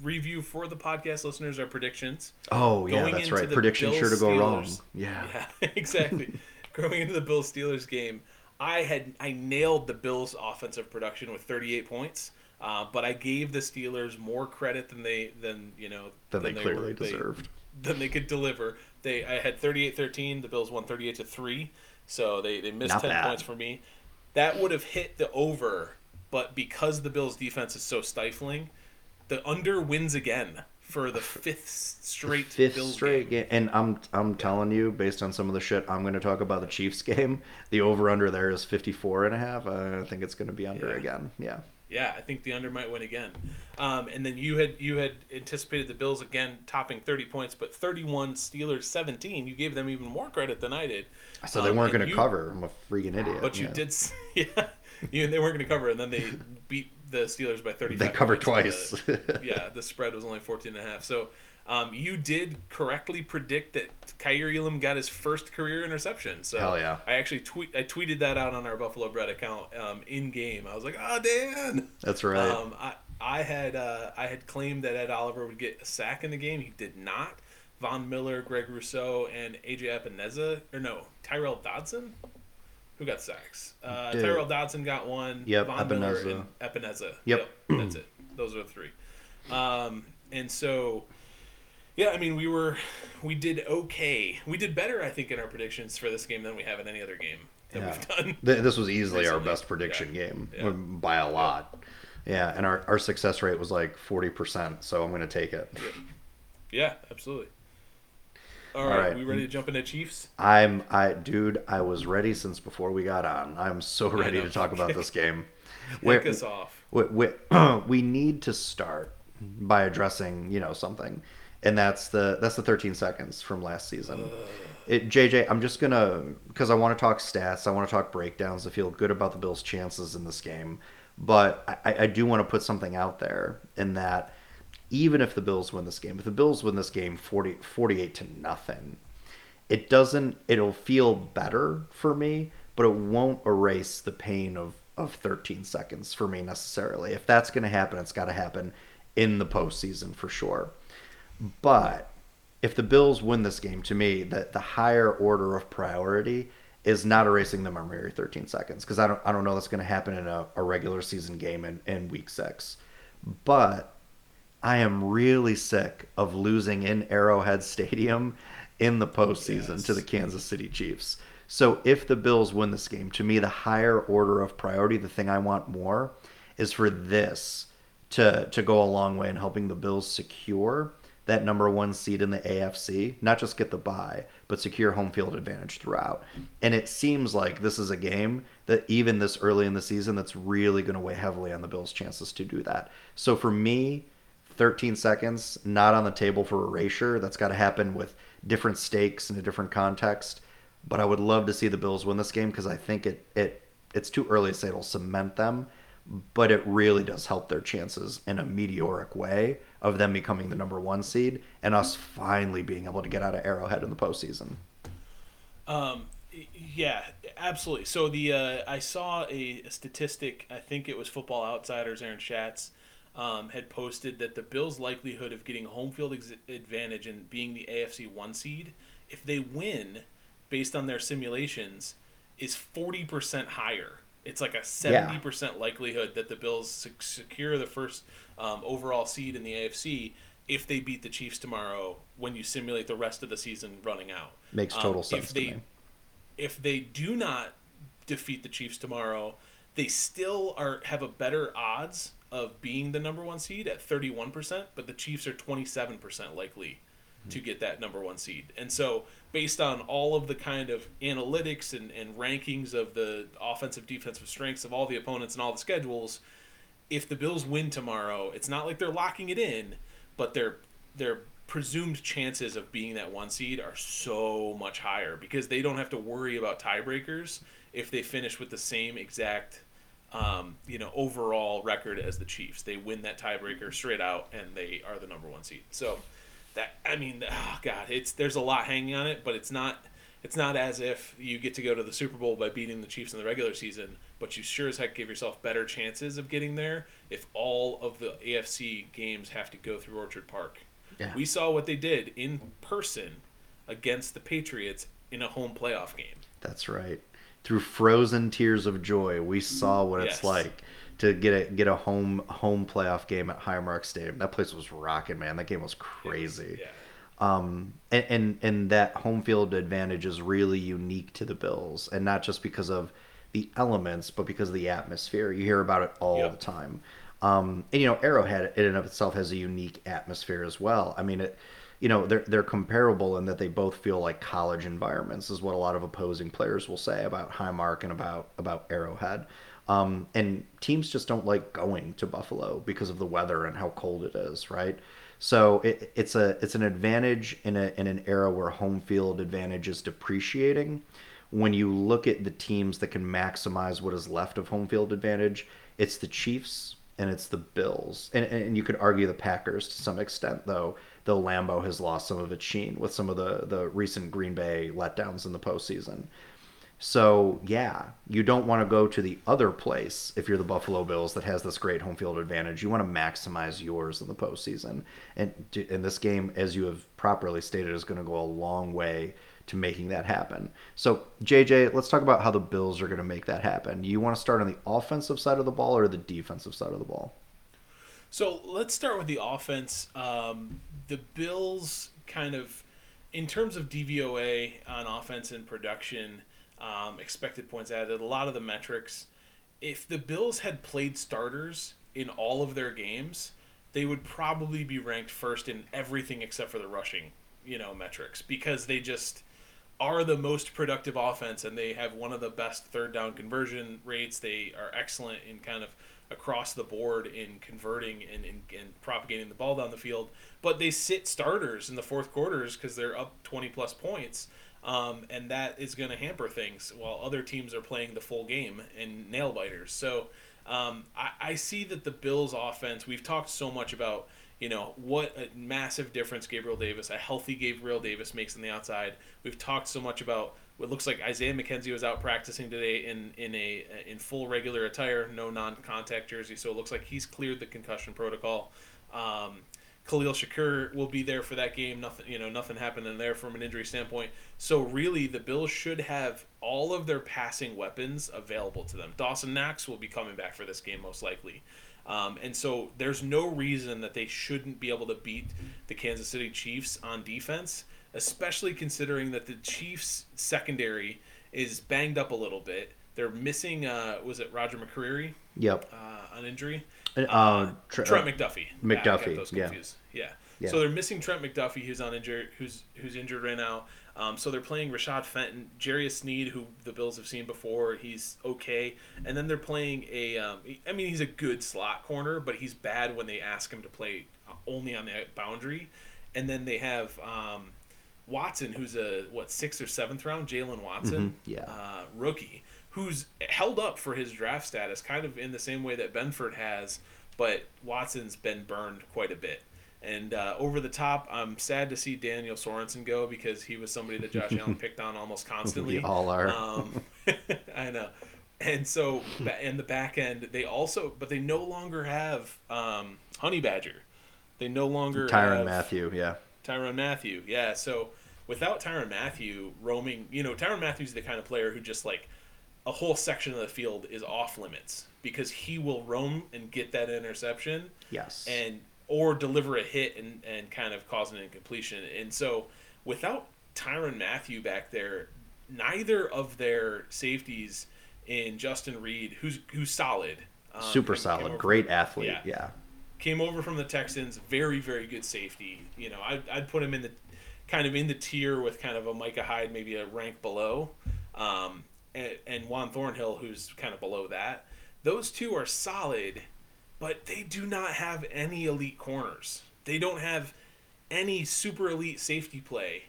review for the podcast listeners our predictions. Oh yeah, Going that's right. Prediction sure to go wrong. Yeah. Yeah, exactly. Going into the Bills Steelers game, I had I nailed the Bills offensive production with 38 points. Uh, but I gave the Steelers more credit than they than you know That they clearly were- they- deserved. than they could deliver. They I had 38-13. The Bills won 38 to 3. So they, they missed Not 10 bad. points for me. That would have hit the over, but because the Bills defense is so stifling, the under wins again for the fifth straight Fifth Bills straight game. game. And I'm I'm telling you, based on some of the shit I'm going to talk about the Chiefs game, the over under there is 54 and a half. I think it's going to be under Yeah. again. Yeah. Yeah, I think the under might win again. Um, and then you had you had anticipated the Bills again topping 30 points, but 31 Steelers 17. You gave them even more credit than I did. So they Um, weren't and going to cover. I'm a freaking idiot. But you yeah. did, yeah. You, they weren't going to cover, and then they beat the Steelers by 35. They covered twice. The- yeah, the spread was only 14 and a half. So um, you did correctly predict that Kaiir Elam got his first career interception. So Hell yeah. I actually tweet I tweeted that out on our Buffalo Bred account um, in game. I was like, "Oh, Dan." That's right. Um, I I had uh, I had claimed that Ed Oliver would get a sack in the game. He did not. Von Miller, Greg Rousseau, and AJ Epenesa, or no, Tyrel Dodson, who got sacks. Uh, Dude. Tyrel Dodson got one. Yep, Von Miller Epenesa. and Epenesa. Yep. that's it. Those are the three. Um, and so, Yeah, I mean, we were, we did okay. We did better, I think, in our predictions for this game than we have in any other game that Yeah. we've done. Th- This was easily our best prediction Yeah. game Yeah. by a lot. Yeah, and our, our success rate was like 40%, so I'm going to take it. Yeah, absolutely. All All right, right. we ready to jump into Chiefs? I'm I dude, I was ready since before we got on. I'm so ready to talk about this game. Kick us off. we, we, we need to start by addressing you know something and that's the that's the 13 seconds from last season it, jj i'm just gonna because i want to talk stats i want to talk breakdowns i feel good about the bills chances in this game but i, I do want to put something out there in that even if the bills win this game if the bills win this game 40 48 to nothing it doesn't it'll feel better for me but it won't erase the pain of of 13 seconds for me necessarily. If that's going to happen it's got to happen in the postseason for sure. But if the bills win this game to me that the higher order of priority is not erasing the memory of 13 seconds because I don't, I don't know that's going to happen in a, a regular season game in, in week six. But I am really sick of losing in Arrowhead Stadium in the postseason Yes. to the Kansas City Chiefs. So if the Bills win this game, to me the higher order of priority, the thing I want more, is for this to to go a long way in helping the Bills secure that number one seed in the AFC, not just get the bye, but secure home field advantage throughout. And it seems like this is a game that even this early in the season, that's really going to weigh heavily on the Bills' chances to do that. So for me, 13 seconds, not on the table for erasure. That's got to happen with different stakes in a different context. But I would love to see the Bills win this game because I think it, it it's too early to say it'll cement them, but it really does help their chances in a meteoric way of them becoming the number one seed and us finally being able to get out of Arrowhead in the postseason. Um, yeah, absolutely. So the uh, I saw a, a statistic. I think it was Football Outsiders. Aaron Schatz um, had posted that the Bills' likelihood of getting home field ex- advantage and being the AFC one seed, if they win, based on their simulations, is forty percent higher. It's like a seventy percent likelihood that the Bills sec- secure the first um, overall seed in the AFC if they beat the Chiefs tomorrow. When you simulate the rest of the season running out, Makes Um, total if sense to they- me. if they do not defeat the Chiefs tomorrow, they still are have a better odds of being the number one seed at 31%, but the Chiefs are 27% likely to hmm. get that number one seed. And so, based on all of the kind of analytics and, and rankings of the offensive defensive strengths of all the opponents and all the schedules, if the Bills win tomorrow, it's not like they're locking it in, but their their presumed chances of being that one seed are so much higher because they don't have to worry about tiebreakers if they finish with the same exact um, you know overall record as the Chiefs. They win that tiebreaker straight out and they are the number one seed. So that I mean, oh god, it's there's a lot hanging on it, but it's not it's not as if you get to go to the Super Bowl by beating the Chiefs in the regular season, but you sure as heck give yourself better chances of getting there if all of the AFC games have to go through Orchard Park. Yeah. We saw what they did in person against the Patriots in a home playoff game. That's right. Through frozen tears of joy, we saw what it's like to get a get a home home playoff game at Highmark Stadium. That place was rocking, man. That game was crazy. Yeah. Um, and, and and that home field advantage is really unique to the Bills, and not just because of the elements, but because of the atmosphere. You hear about it all Yep. the time. Um, and you know, Arrowhead in and of itself has a unique atmosphere as well. I mean, it, you know, they're they're comparable in that they both feel like college environments, is what a lot of opposing players will say about Highmark and about about Arrowhead. Um, and teams just don't like going to Buffalo because of the weather and how cold it is, right? So it, it's a it's an advantage in a in an era where home field advantage is depreciating. When you look at the teams that can maximize what is left of home field advantage, it's the Chiefs and it's the Bills, and and you could argue the Packers to some extent, though. Though Lambeau has lost some of its sheen with some of the the recent Green Bay letdowns in the postseason. So yeah, you don't want to go to the other place if you're the Buffalo Bills that has this great home field advantage. You want to maximize yours in the postseason, and and this game, as you have properly stated, is going to go a long way to making that happen. So JJ, let's talk about how the Bills are going to make that happen. You want to start on the offensive side of the ball or the defensive side of the ball? So let's start with the offense. Um, the Bills kind of, in terms of DVOA on offense and production, um, expected points added, a lot of the metrics. If the Bills had played starters in all of their games, they would probably be ranked first in everything except for the rushing, you know, metrics because they just are the most productive offense and they have one of the best third down conversion rates. They are excellent in kind of across the board in converting and, and, and propagating the ball down the field. But they sit starters in the fourth quarters because they're up 20 plus points. Um, and that is going to hamper things while other teams are playing the full game and nail biters. So um, I, I see that the Bills' offense, we've talked so much about you know what a massive difference Gabriel Davis, a healthy Gabriel Davis makes on the outside. We've talked so much about what looks like Isaiah McKenzie was out practicing today in in a in full regular attire, no non-contact jersey, so it looks like he's cleared the concussion protocol. Um, Khalil Shakir will be there for that game. Nothing, you know, nothing happened in there from an injury standpoint. So really, the Bills should have all of their passing weapons available to them. Dawson Knox will be coming back for this game most likely. Um, and so there's no reason that they shouldn't be able to beat the Kansas City Chiefs on defense especially considering that the Chiefs secondary is banged up a little bit. They're missing. Uh, was it Roger McCreary? Yep. Uh, on injury. Uh, uh Tre- Trent McDuffie. McDuffie. Yeah. yeah. yeah. So they're missing Trent McDuffie, who's on injured, who's who's injured right now. Um, so they're playing Rashad Fenton, Jarius Sneed, who the Bills have seen before. He's okay, and then they're playing a. Um, I mean, he's a good slot corner, but he's bad when they ask him to play only on the boundary. And then they have um, Watson, who's a what sixth or seventh round, Jaylen Watson, mm-hmm. yeah, uh, rookie, who's held up for his draft status, kind of in the same way that Benford has, but Watson's been burned quite a bit. And uh, over the top, I'm sad to see Daniel Sorensen go because he was somebody that Josh Allen picked on almost constantly. We all are. Um, I know. And so, in the back end, they also, but they no longer have um, Honey Badger. They no longer Tyrann have, Mathieu, yeah. Tyrann Mathieu. yeah. So without Tyrann Mathieu roaming, you know, Tyrann Mathieu's the kind of player who just like a whole section of the field is off limits because he will roam and get that interception. Yes. And or deliver a hit and, and kind of cause an incompletion. And so without Tyrann Mathieu back there, neither of their safeties in Justin Reid, who's who's solid. Um, Super solid, great athlete. Yeah. yeah. Came over from the Texans, very, very good safety. You know, I'd, I'd put him in the kind of in the tier with kind of a Micah Hyde, maybe a rank below, um, and, and Juan Thornhill, who's kind of below that. Those two are solid, but they do not have any elite corners. They don't have any super elite safety play,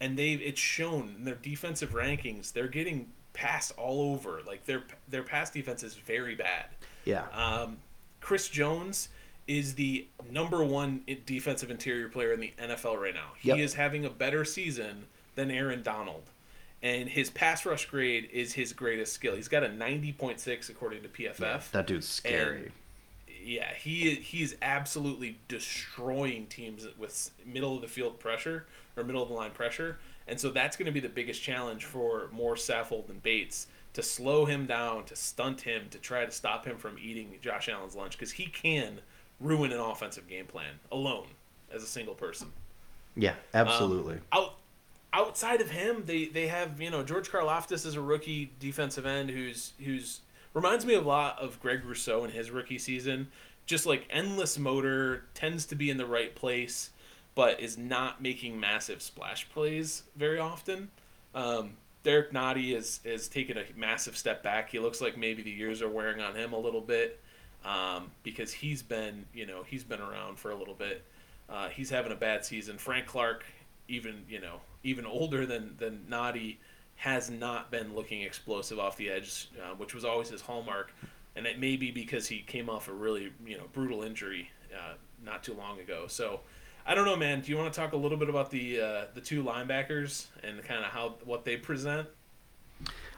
and they've it's shown in their defensive rankings. They're getting passed all over. Like their their pass defense is very bad. Yeah. Um, Chris Jones is the number one defensive interior player in the NFL right now. He yep. is having a better season than Aaron Donald. And his pass rush grade is his greatest skill. He's got a 90.6 according to PFF. Yeah, that dude's scary. And yeah, he he's absolutely destroying teams with middle of the field pressure or middle of the line pressure. And so that's going to be the biggest challenge for Morse Saffold and Bates to slow him down, to stunt him, to try to stop him from eating Josh Allen's lunch because he can ruin an offensive game plan alone as a single person. Yeah, absolutely. Um, out, outside of him, they, they have you know George Karlaftis is a rookie defensive end who's who's reminds me a lot of Greg Rousseau in his rookie season. Just like endless motor, tends to be in the right place, but is not making massive splash plays very often. Um, Derrick Nnadi is is taking a massive step back. He looks like maybe the years are wearing on him a little bit um, because he's been you know he's been around for a little bit. Uh, he's having a bad season. Frank Clark, even you know even older than than Nnadi, has not been looking explosive off the edge, uh, which was always his hallmark. And it may be because he came off a really you know brutal injury uh, not too long ago. So. I don't know, man. Do you want to talk a little bit about the uh, the two linebackers and kind of how what they present?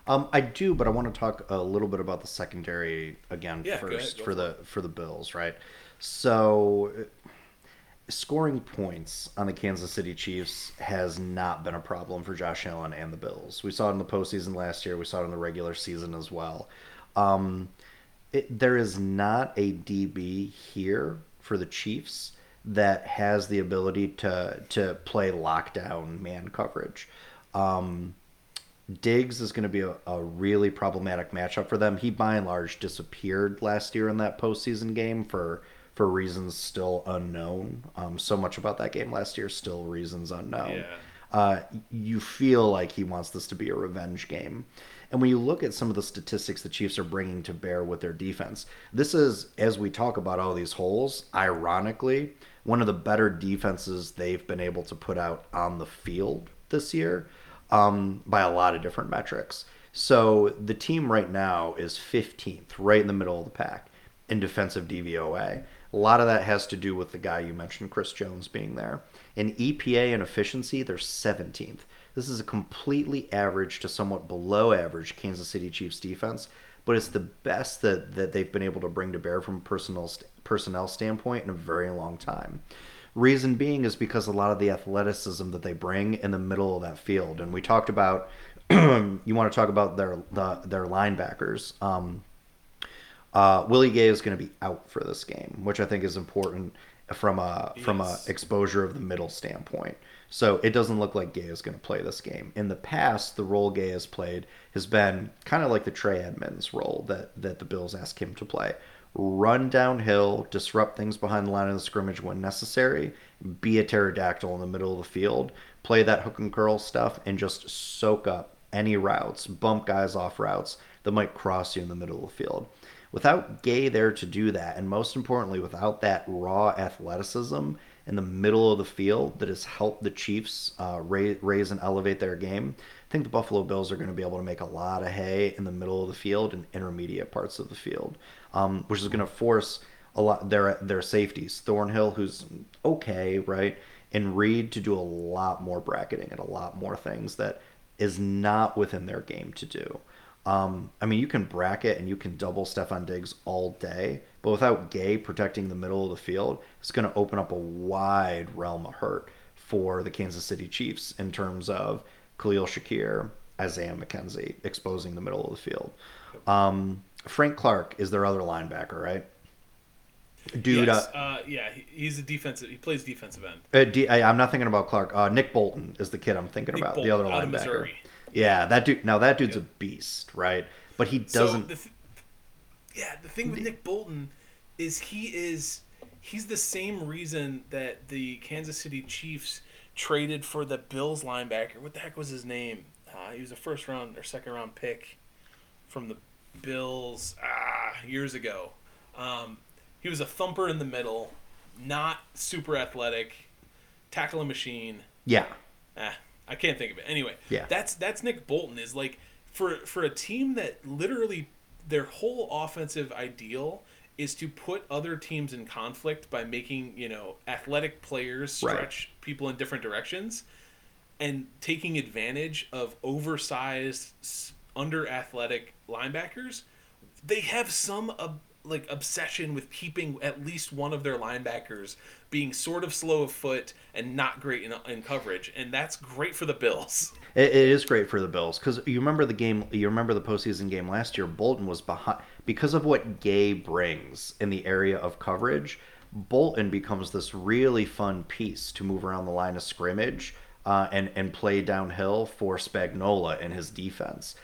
Um, I do, but I want to talk a little bit about the secondary again yeah, first go for, for the for the Bills, right? So scoring points on the Kansas City Chiefs has not been a problem for Josh Allen and the Bills. We saw it in the postseason last year. We saw it in the regular season as well. Um, it, there is not a DB here for the Chiefs that has the ability to to play lockdown man coverage. Um, Diggs is going to be a, a, really problematic matchup for them. He by and large disappeared last year in that postseason game for for reasons still unknown. Um, so much about that game last year still reasons unknown. Yeah. Uh, you feel like he wants this to be a revenge game. And when you look at some of the statistics the Chiefs are bringing to bear with their defense, this is, as we talk about all these holes, ironically, one of the better defenses they've been able to put out on the field this year um, by a lot of different metrics. So the team right now is 15th, right in the middle of the pack in defensive DVOA. A lot of that has to do with the guy you mentioned, Chris Jones, being there. In EPA and efficiency, they're 17th. This is a completely average to somewhat below average Kansas City Chiefs defense, but it's the best that, that they've been able to bring to bear from a personnel, personnel standpoint in a very long time. Reason being is because a lot of the athleticism that they bring in the middle of that field, and we talked about. you want to talk about their the, their linebackers. Um, uh, Willie Gay is going to be out for this game, which I think is important from a yes. from a exposure of the middle standpoint. So it doesn't look like Gay is going to play this game. In the past, the role Gay has played has been kind of like the Trey Edmunds role that that the Bills ask him to play, run downhill, disrupt things behind the line of the scrimmage when necessary, be a pterodactyl in the middle of the field, play that hook and curl stuff, and just soak up any routes, bump guys off routes that might cross you in the middle of the field. Without Gay there to do that, and most importantly, without that raw athleticism in the middle of the field that has helped the Chiefs uh, raise, raise and elevate their game, I think the Buffalo Bills are going to be able to make a lot of hay in the middle of the field and intermediate parts of the field um, which is going to force a lot their their safeties. Thornhill, who's okay, right, and Reid to do a lot more bracketing and a lot more things that is not within their game to do. Um, I mean, you can bracket and you can double Stefon Diggs all day, but without Gay protecting the middle of the field, it's going to open up a wide realm of hurt for the Kansas City Chiefs in terms of Khalil Shakir, Isaiah McKenzie exposing the middle of the field. Um, Frank Clark is their other linebacker, right? Dude, yes, uh, uh, yeah, he's a defensive. He plays defensive end. Uh, D, I, I'm not thinking about Clark. Uh, Nick Bolton is the kid I'm thinking Nick about. Bolton, the other linebacker. Yeah, that dude. Now that dude's a beast, right? But he doesn't. So the th- yeah, the thing with Nick Bolton is he is he's the same reason that the Kansas City Chiefs traded for the Bills linebacker. What the heck was his name? Uh, he was a first round or second round pick from the Bills ah, years ago. Um, he was a thumper in the middle, not super athletic, tackling machine. Yeah. Ah, I can't think of it. Anyway, yeah. That's that's Nick Bolton is like for for a team that literally their whole offensive ideal is to put other teams in conflict by making you know athletic players stretch right. people in different directions and taking advantage of oversized under athletic linebackers, they have some uh, like obsession with keeping at least one of their linebackers being sort of slow of foot and not great in, in coverage, and that's great for the Bills. it, it is great for the Bills because you remember the game. You remember the postseason game last year. Bolton was behind because of what Gay brings in the area of coverage. Bolton becomes this really fun piece to move around the line of scrimmage uh, and and play downhill for Spagnuolo and his defense.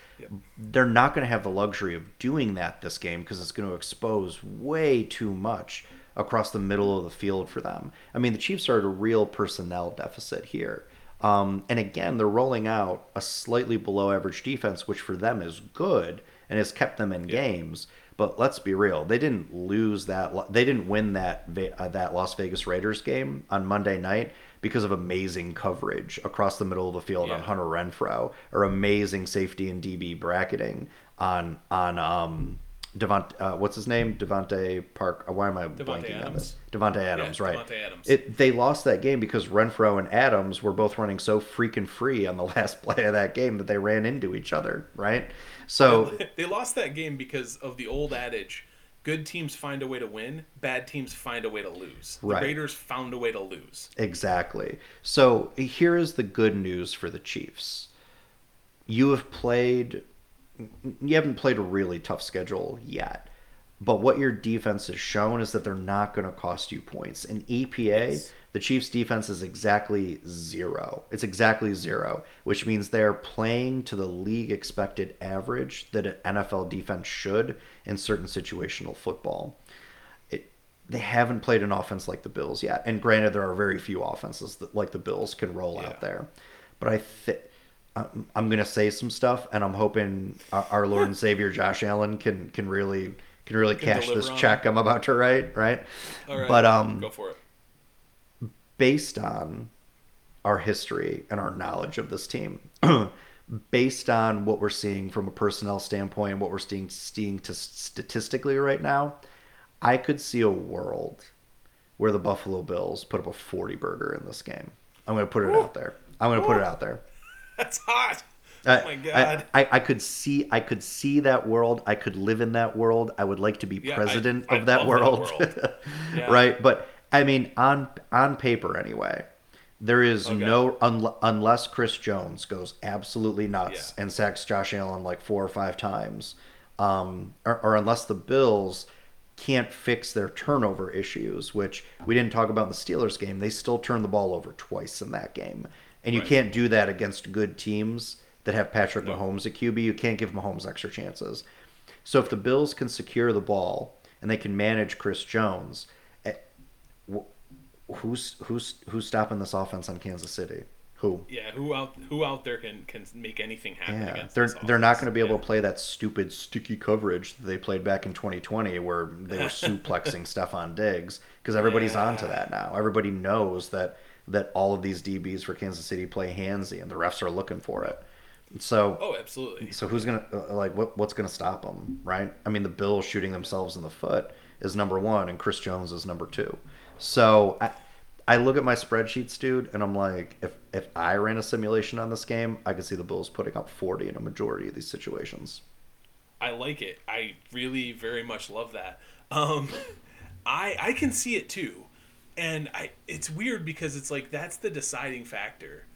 They're not going to have the luxury of doing that this game because it's going to expose way too much across the middle of the field for them. I mean, the Chiefs are at a real personnel deficit here. Um, and again, they're rolling out a slightly below average defense, which for them is good and has kept them in games. But let's be real, they didn't lose that. They didn't win that uh, that Las Vegas Raiders game on Monday night because of amazing coverage across the middle of the field yeah. on Hunter Renfrow or amazing safety and DB bracketing on on um Devont, uh, what's his name? Devonte Park. Uh, why am I blanking Adams. on this? Davante Adams, yeah, right? Davante Adams. It, they lost that game because Renfrow and Adams were both running so freaking free on the last play of that game that they ran into each other, right? So they lost that game because of the old adage: good teams find a way to win, bad teams find a way to lose. The right. Raiders found a way to lose. Exactly. So here is the good news for the Chiefs. You have played you haven't played a really tough schedule yet. But what your defense has shown is that they're not going to cost you points. In EPA, Yes. The Chiefs' defense is exactly zero. It's exactly zero, which means they're playing to the league expected average that an NFL defense should in certain situational football. It, they haven't played an offense like the Bills yet. And granted, there are very few offenses that like the Bills can roll Yeah. out there. But I think I'm, to say some stuff, and I'm hoping our, Lord and Savior Josh Allen can can really can really Can cash this check I'm about to write. Right. All right. But um, go for it. Based on our history and our knowledge of this team, based on what we're seeing from a personnel standpoint, what we're seeing, seeing to statistically right now, I could see a world where the Buffalo Bills put up a 40 burger in this game. I'm going to put it Woo. out there. I'm going to put it out there. That's hot. Oh my god. I, I, I could see I could see that world. I could live in that world. I would like to be Yeah, president I of that love that world. world. Yeah. Right? But I mean on on paper anyway. There is Okay. no un, unless Chris Jones goes absolutely nuts Yeah. and sacks Josh Allen like four or five times, um, or, or unless the Bills can't fix their turnover issues, which we didn't talk about in the Steelers game. They still turned the ball over twice in that game, and you Right. can't do that against good teams that have Patrick No. Mahomes at QB. You can't give Mahomes extra chances. So if the Bills can secure the ball and they can manage Chris Jones, who's who's who's stopping this offense on Kansas City? Who? yeah, who out who out there can can make anything happen Yeah, against they're they're not going to be able Yeah. to play that stupid sticky coverage that they played back in 2020, where they were suplexing Stefon Diggs because everybody's Yeah. onto that now. Everybody knows that that all of these DBs for Kansas City play handsy, and the refs are looking for it. So Oh, absolutely. so who's gonna uh, like what what's gonna stop them, right? I mean, the Bills shooting themselves in the foot is number one, and Chris Jones is number two. So I I look at my spreadsheets, dude, and I'm like, if if I ran a simulation on this game, I could see the Bills putting up 40 in a majority of these situations. I like it. I really very much love that. Um, I I can see it too, and I it's weird because it's like that's the deciding factor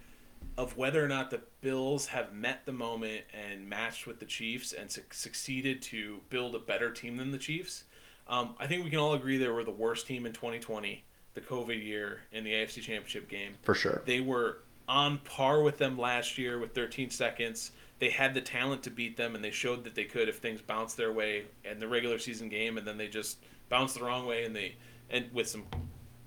of whether or not the Bills have met the moment and matched with the Chiefs and su- succeeded to build a better team than the Chiefs. Um, I think we can all agree they were the worst team in 2020, the COVID year in the AFC Championship game. For sure. They were on par with them last year with 13 seconds. They had the talent to beat them, and they showed that they could if things bounced their way in the regular season game, and then they just bounced the wrong way, and they and with some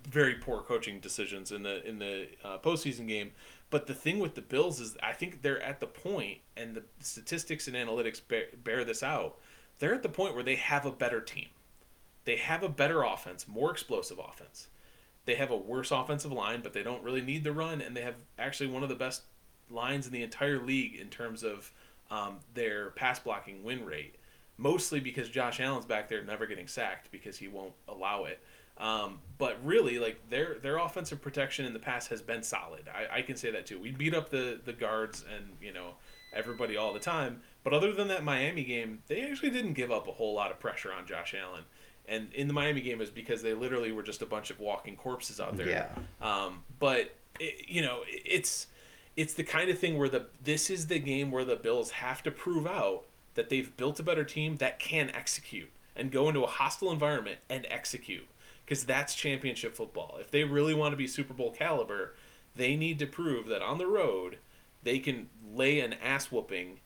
very poor coaching decisions in the in the uh, postseason game. But the thing with the Bills is, I think they're at the point, and the statistics and analytics bear, bear this out. They're at the point where they have a better team. They have a better offense, more explosive offense. They have a worse offensive line, but they don't really need the run, and they have actually one of the best lines in the entire league in terms of um, their pass blocking win rate. Mostly because Josh Allen's back there never getting sacked because he won't allow it. Um, but really, like their their offensive protection in the past has been solid. I, I can say that too. We beat up the the guards and you know everybody all the time. But other than that Miami game, they actually didn't give up a whole lot of pressure on Josh Allen. And in the Miami game is because they literally were just a bunch of walking corpses out there. Yeah. Um, but it, you know, it's it's the kind of thing where the this is the game where the Bills have to prove out that they've built a better team that can execute and go into a hostile environment and execute because that's championship football. If they really want to be Super Bowl caliber, they need to prove that on the road they can lay an ass whooping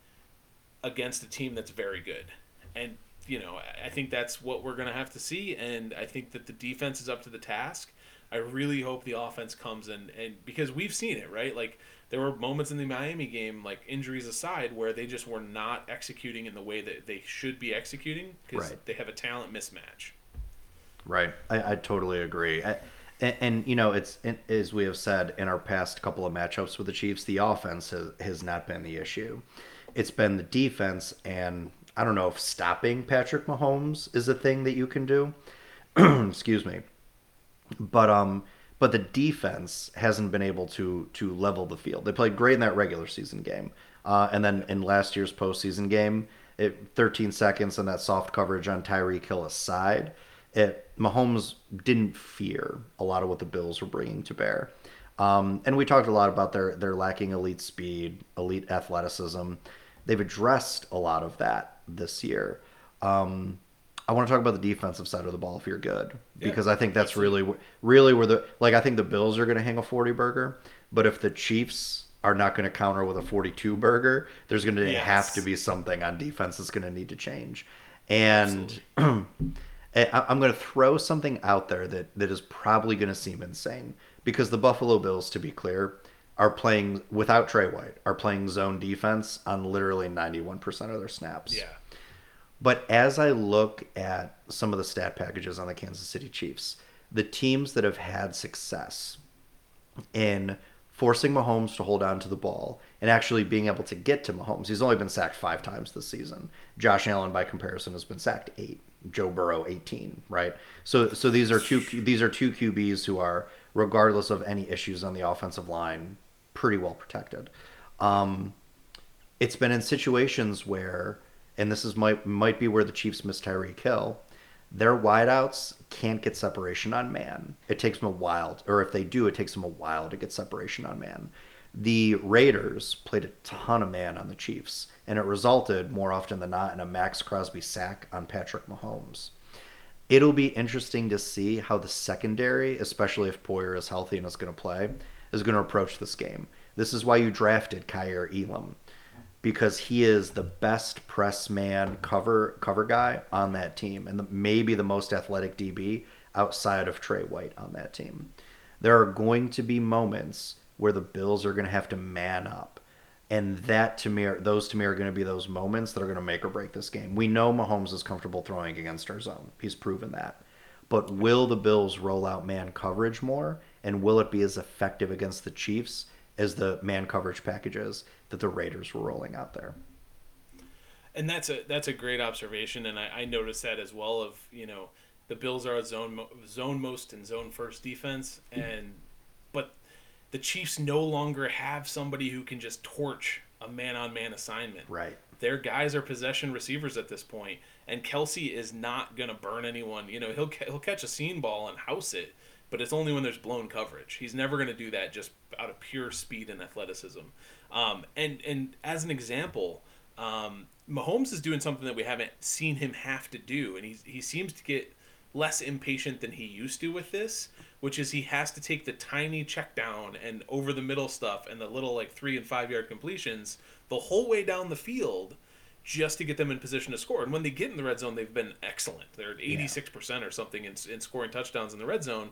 against a team that's very good. And you know, I- think that's what we're going to have to see and I think that the defense is up to the task. I really hope the offense comes in and because we've seen it, right? Like there were moments in the Miami game, like injuries aside, where they just were not executing in the way that they should be executing because Right. they have a talent mismatch. Right. I, I totally agree. I, and, and, you know, it's it, as we have said in our past couple of matchups with the Chiefs, the offense has, has not been the issue. It's been the defense, and I don't know if stopping Patrick Mahomes is a thing that you can do. Excuse me. But um, but the defense hasn't been able to to level the field. They played great in that regular season game, uh, and then in last year's postseason game, it 13 seconds and that soft coverage on Tyreek Hill aside, it Mahomes didn't fear a lot of what the Bills were bringing to bear. Um, and we talked a lot about their their lacking elite speed, elite athleticism. They've addressed a lot of that this year. Um, I want to talk about the defensive side of the ball if you're good, Yeah, because I think that's really, really where the like I think the Bills are going to hang a 40 burger, but if the Chiefs are not going to counter with a 42 burger, there's going to Yes. have to be something on defense that's going to need to change. And I- I'm going to throw something out there that that is probably going to seem insane because the Buffalo Bills, to be clear, are playing without Trey White, are playing zone defense on literally 91% of their snaps. Yeah. But as I look at some of the stat packages on the Kansas City Chiefs, the teams that have had success in forcing Mahomes to hold on to the ball and actually being able to get to Mahomes, he's only been sacked five times this season. Josh Allen, by comparison, has been sacked eight. Joe Burrow, eighteen. Right. So, so these are two these are two QBs who are, regardless of any issues on the offensive line, pretty well protected. Um, it's been in situations where, and this is might might be where the Chiefs miss Tyreek Hill. Their wideouts can't get separation on man. It takes them a while, or if they do, it takes them a while to get separation on man. The Raiders played a ton of man on the Chiefs, and it resulted more often than not in a Maxx Crosby sack on Patrick Mahomes. It'll be interesting to see how the secondary, especially if Poyer is healthy and is going to play, is going to approach this game. This is why you drafted Kaiir Elam because he is the best press man cover cover guy on that team and the, maybe the most athletic DB outside of Trey White on that team. There are going to be moments where the Bills are going to have to man up. And that to me, those to me are going to be those moments that are going to make or break this game. We know Mahomes is comfortable throwing against our zone. He's proven that. But will the Bills roll out man coverage more? And will it be as effective against the Chiefs as the man coverage packages that the Raiders were rolling out there? and that's a that's a great observation, and I, I noticed that as well. Of you know, the Bills are a zone zone most and zone first defense, mm-hmm. and but the Chiefs no longer have somebody who can just torch a man on man assignment. Right. Their guys are possession receivers at this point, and Kelce is not gonna burn anyone. You know, he'll he'll catch a seam ball and house it, but it's only when there's blown coverage. He's never gonna do that just out of pure speed and athleticism. Um, and and as an example, um, Mahomes is doing something that we haven't seen him have to do, and he he seems to get less impatient than he used to with this, which is he has to take the tiny check down and over the middle stuff and the little like three and five yard completions the whole way down the field just to get them in position to score. And when they get in the red zone, they've been excellent. They're at 86% or something in, in scoring touchdowns in the red zone.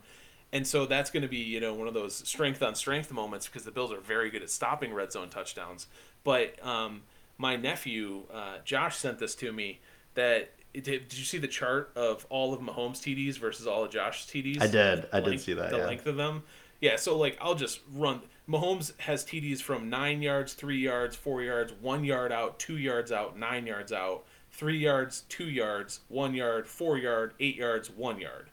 And so that's going to be, you know, one of those strength on strength moments because the Bills are very good at stopping red zone touchdowns. But um, my nephew, uh, Josh, sent this to me that. Did, did you see the chart of all of Mahomes TDs versus all of Josh's TDs? I did. I did length- see that, The yeah. length of them. Yeah, so like I'll just run. Mahomes has TDs from nine yards, three yards, four yards, one yard out, two yards out, nine yards out, three yards, two yards, one yard, four yard, eight yards, one yard.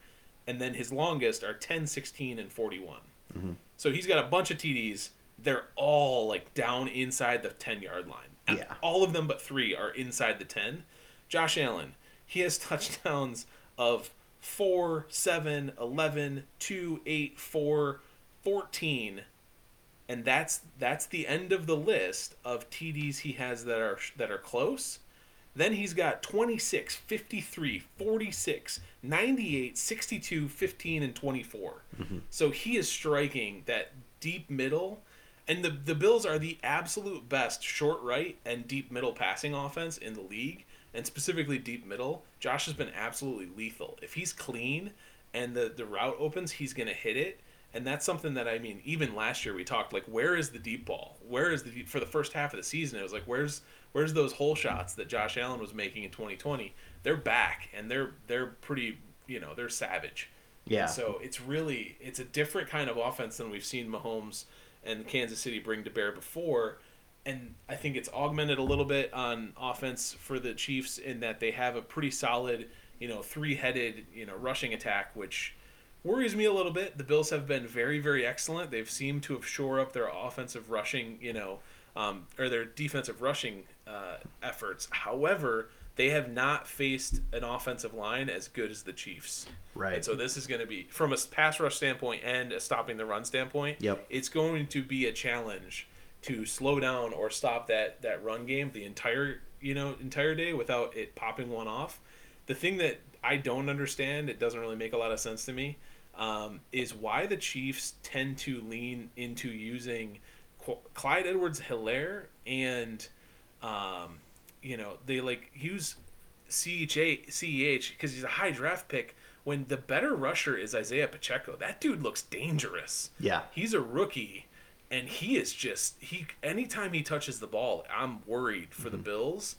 And then his longest are 10, 16, and 41. Mm-hmm. So he's got a bunch of TDs. They're all like down inside the 10 yard line. And Yeah. All of them but three are inside the 10. Josh Allen, he has touchdowns of 4, 7, 11, 2, 8, 4, 14. And that's that's the end of the list of TDs he has that are that are close. Then he's got 26, 53, 46, 98, 62, 15, and 24. Mm-hmm. So he is striking that deep middle. And the, the Bills are the absolute best short right and deep middle passing offense in the league, and specifically deep middle. Josh has been absolutely lethal. If he's clean and the, the route opens, he's going to hit it. And that's something that I mean, even last year we talked like, where is the deep ball? Where is the deep, for the first half of the season? It was like, where's where's those hole shots that Josh Allen was making in 2020? They're back and they're they're pretty, you know, they're savage. Yeah. And so it's really it's a different kind of offense than we've seen Mahomes and Kansas City bring to bear before. And I think it's augmented a little bit on offense for the Chiefs in that they have a pretty solid, you know, three-headed, you know, rushing attack, which worries me a little bit. The Bills have been very, very excellent. They've seemed to have shore up their offensive rushing, you know, um, or their defensive rushing uh, efforts. However, they have not faced an offensive line as good as the Chiefs. Right. And so this is going to be, from a pass rush standpoint and a stopping the run standpoint, Yep. it's going to be a challenge to slow down or stop that that run game the entire you know entire day without it popping one off. The thing that I don't understand, it doesn't really make a lot of sense to me, um, is why the Chiefs tend to lean into using Clyde Edwards Helaire and, um, you know, they like use CEH, CEH because he's a high draft pick when the better rusher is Isaiah Pacheco. That dude looks dangerous. Yeah. He's a rookie and he is just he anytime he touches the ball, I'm worried for mm-hmm. the Bills.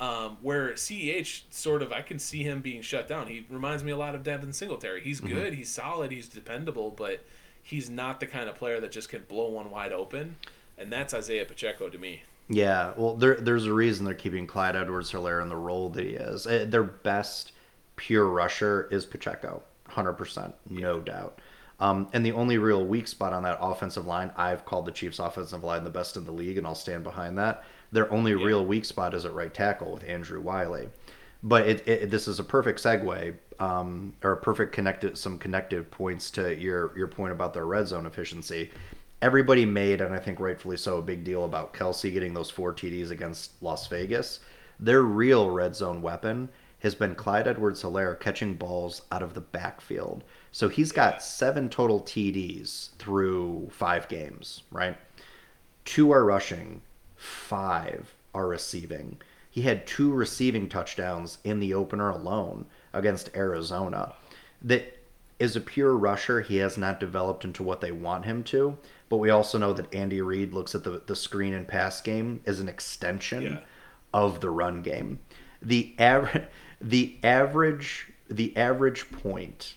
Um, where CEH sort of I can see him being shut down. He reminds me a lot of Devin Singletary. He's mm-hmm. good, he's solid, he's dependable, but he's not the kind of player that just can blow one wide open. And that's Isaiah Pacheco to me. Yeah, well, there, there's a reason they're keeping Clyde Edwards Helaire in the role that he is. Eh, their best pure rusher is Pacheco, 100%, no doubt. Um, and the only real weak spot on that offensive line, I've called the Chiefs' offensive line the best in the league, and I'll stand behind that. Their only yeah. real weak spot is at right tackle with Andrew Wylie. But it, it, this is a perfect segue, um, or a perfect connected some connective points to your your point about their red zone efficiency. Everybody made, and I think rightfully so, a big deal about Kelce getting those four TDs against Las Vegas. Their real red zone weapon has been Clyde Edwards Helaire catching balls out of the backfield. So he's got seven total TDs through five games, right? Two are rushing, five are receiving. He had two receiving touchdowns in the opener alone against Arizona. That is a pure rusher. He has not developed into what they want him to. But we also know that Andy Reid looks at the, the screen and pass game as an extension yeah. of the run game. The average the average the average point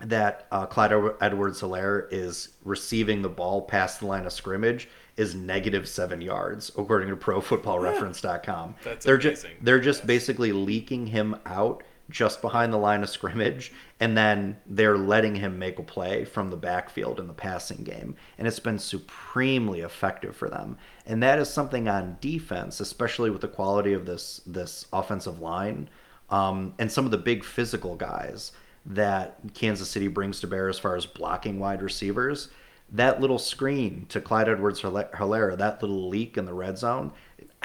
that uh, Clyde Edwards Helaire is receiving the ball past the line of scrimmage is negative seven yards, according to ProFootballReference.com. Yeah, that's they're amazing. just they're just yes. basically leaking him out just behind the line of scrimmage, and then they're letting him make a play from the backfield in the passing game, and it's been supremely effective for them. And that is something on defense, especially with the quality of this this offensive line, um, and some of the big physical guys that Kansas City brings to bear as far as blocking wide receivers. That little screen to Clyde Edwards Helaire, that little leak in the red zone,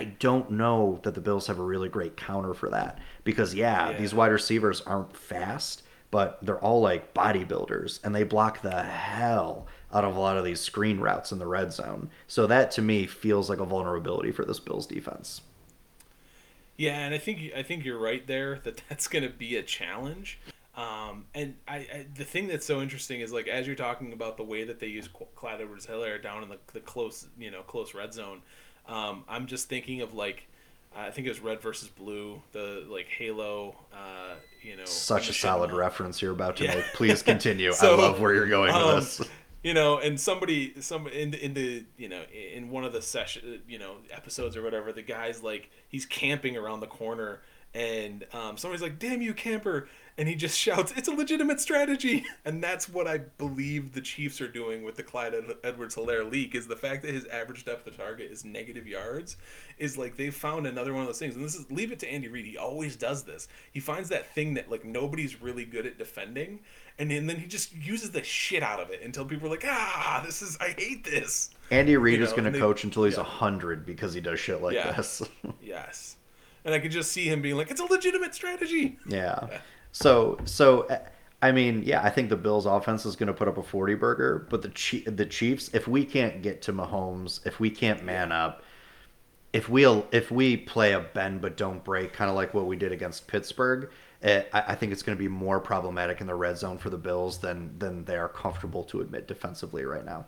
I don't know that the Bills have a really great counter for that. Because, yeah, yeah. these wide receivers aren't fast, but they're all like bodybuilders and they block the hell out of a lot of these screen routes in the red zone. So that to me feels like a vulnerability for this Bills defense. Yeah, and I think I think you're right there that that's going to be a challenge. Um, and I, I, the thing that's so interesting is like as you're talking about the way that they use Clyde Edwards Helaire down in the, the close you know close red zone, um, I'm just thinking of like I think it was red versus blue, the like Halo, uh, you know. Such a solid reference you're about to yeah. make. Please continue. so, I love where you're going um, with this. You know, and somebody, some in the, in the you know in one of the session you know episodes or whatever, the guy's like he's camping around the corner and um, somebody's like, "Damn you, camper!" And he just shouts, "It's a legitimate strategy!" And that's what I believe the Chiefs are doing with the Clyde Edwards Helaire leak is the fact that his average depth of target is negative yards, is like they found another one of those things. And this is leave it to Andy Reid. He always does this. He finds that thing that like nobody's really good at defending, and, and then he just uses the shit out of it until people are like, "Ah, this is I hate this." Andy Reid you is going to coach until he's a yeah. hundred because he does shit like yeah. this. yes and I could just see him being like, "It's a legitimate strategy." Yeah. So so. I mean, yeah, I think the Bills' offense is going to put up a forty burger, but the the Chiefs, if we can't get to Mahomes, if we can't man up, if we will if we play a bend but don't break, kind of like what we did against Pittsburgh, it, I, I think it's going to be more problematic in the red zone for the Bills than than they are comfortable to admit defensively right now.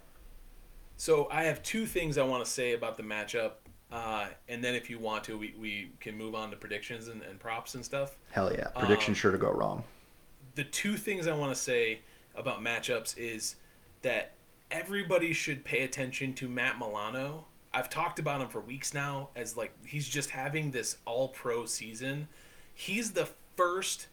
So I have two things I want to say about the matchup. Uh, and then if you want to, we, we can move on to predictions and, and props and stuff. Hell yeah. Prediction um, sure to go wrong. The two things I want to say about matchups is that everybody should pay attention to Matt Milano. I've talked about him for weeks now as like he's just having this all pro season. He's the first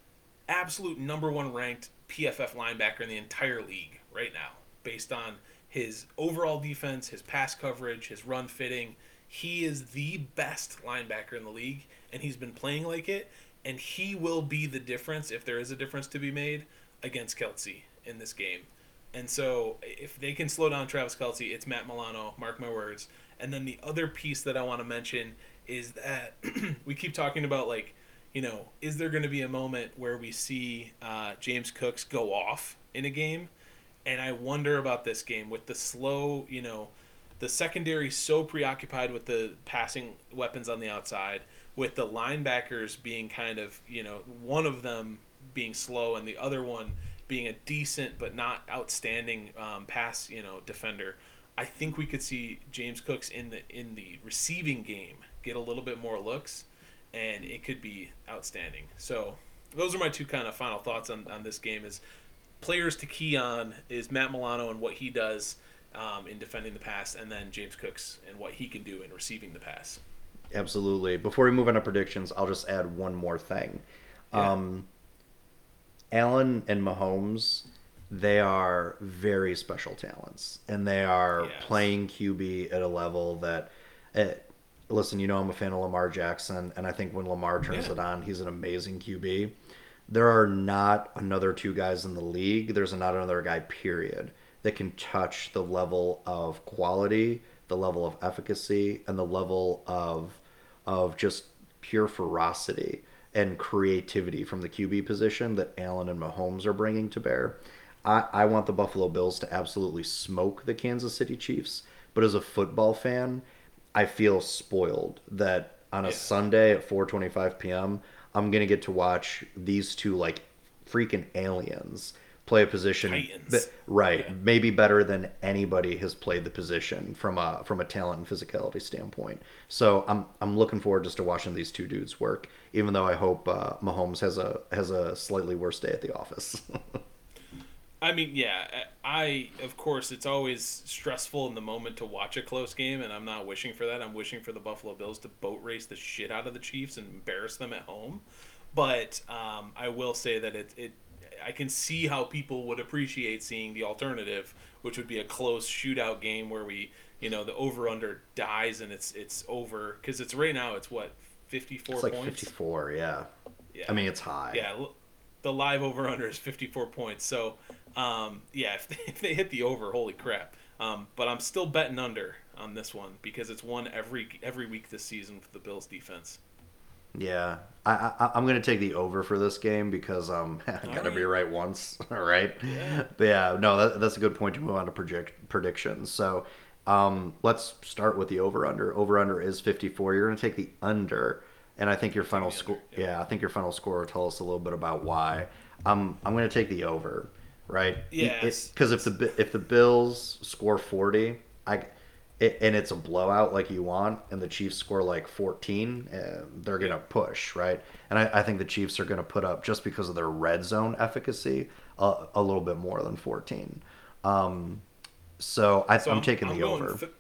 absolute number one ranked PFF linebacker in the entire league right now, based on his overall defense, his pass coverage, his run fitting he is the best linebacker in the league, and he's been playing like it. And he will be the difference, if there is a difference to be made, against Kelce in this game. And so, if they can slow down Travis Kelce, it's Matt Milano, mark my words. And then the other piece that I want to mention is that we keep talking about, like, you know, is there going to be a moment where we see uh, James Cooks go off in a game? And I wonder about this game with the slow, you know, the secondary so preoccupied with the passing weapons on the outside, with the linebackers being kind of, you know, one of them being slow and the other one being a decent but not outstanding um, pass, you know, defender. I think we could see James Cooks in the in the receiving game get a little bit more looks, and it could be outstanding. So those are my two kind of final thoughts on, on this game. Is players to key on is Matt Milano and what he does um, in defending the pass, and then James Cooks and what he can do in receiving the pass. Absolutely. Before we move on to predictions, I'll just add one more thing. Yeah. Um, Allen and Mahomes, they are very special talents, and they are Yes. playing QB at a level that. eh, listen, you know I'm a fan of Lamar Jackson, and I think when Lamar turns Yeah. it on, he's an amazing QB. There are not another two guys in the league. There's not another guy, period, that can touch the level of quality, the level of efficacy, and the level of of just pure ferocity and creativity from the QB position that Allen and Mahomes are bringing to bear. I, I want the Buffalo Bills to absolutely smoke the Kansas City Chiefs, but as a football fan, I feel spoiled that on a Yeah. Sunday at 4:25 p.m. I'm gonna get to watch these two like freaking aliens play a position that- right Yeah. maybe better than anybody has played the position from a from a talent and physicality standpoint. So I'm I'm looking forward just to watching these two dudes work. Even though I hope uh, Mahomes has a has a slightly worse day at the office. I mean, yeah, I of course it's always stressful in the moment to watch a close game, and I'm not wishing for that. I'm wishing for the Buffalo Bills to boat race the shit out of the Chiefs and embarrass them at home. But um, I will say that it, it I can see how people would appreciate seeing the alternative, which would be a close shootout game where we, you know, the over under dies and it's it's over because it's right now it's what 54 it's like points. 54, yeah. Yeah. I mean it's high. Yeah, the live over under is 54 points. So, um, yeah, if they, if they hit the over, holy crap. Um, but I'm still betting under on this one because it's won every every week this season for the Bills defense. Yeah, I, I I'm gonna take the over for this game because um I gotta be right once, all right? Yeah. But yeah, no, that, that's a good point to move on to project predictions. So, um, let's start with the over under. Over under is 54. You're gonna take the under, and I think your final score. yeah. Yeah, I think your final score will tell us a little bit about why. Um, I'm gonna take the over, right? Yes. Because if the if the Bills score 40, I. It, and it's a blowout like you want, and the Chiefs score like 14, uh, they're going to push, right? And I, I think the Chiefs are going to put up, just because of their red zone efficacy, a, a little bit more than 14. Um, so I, So I'm, taking the over. th-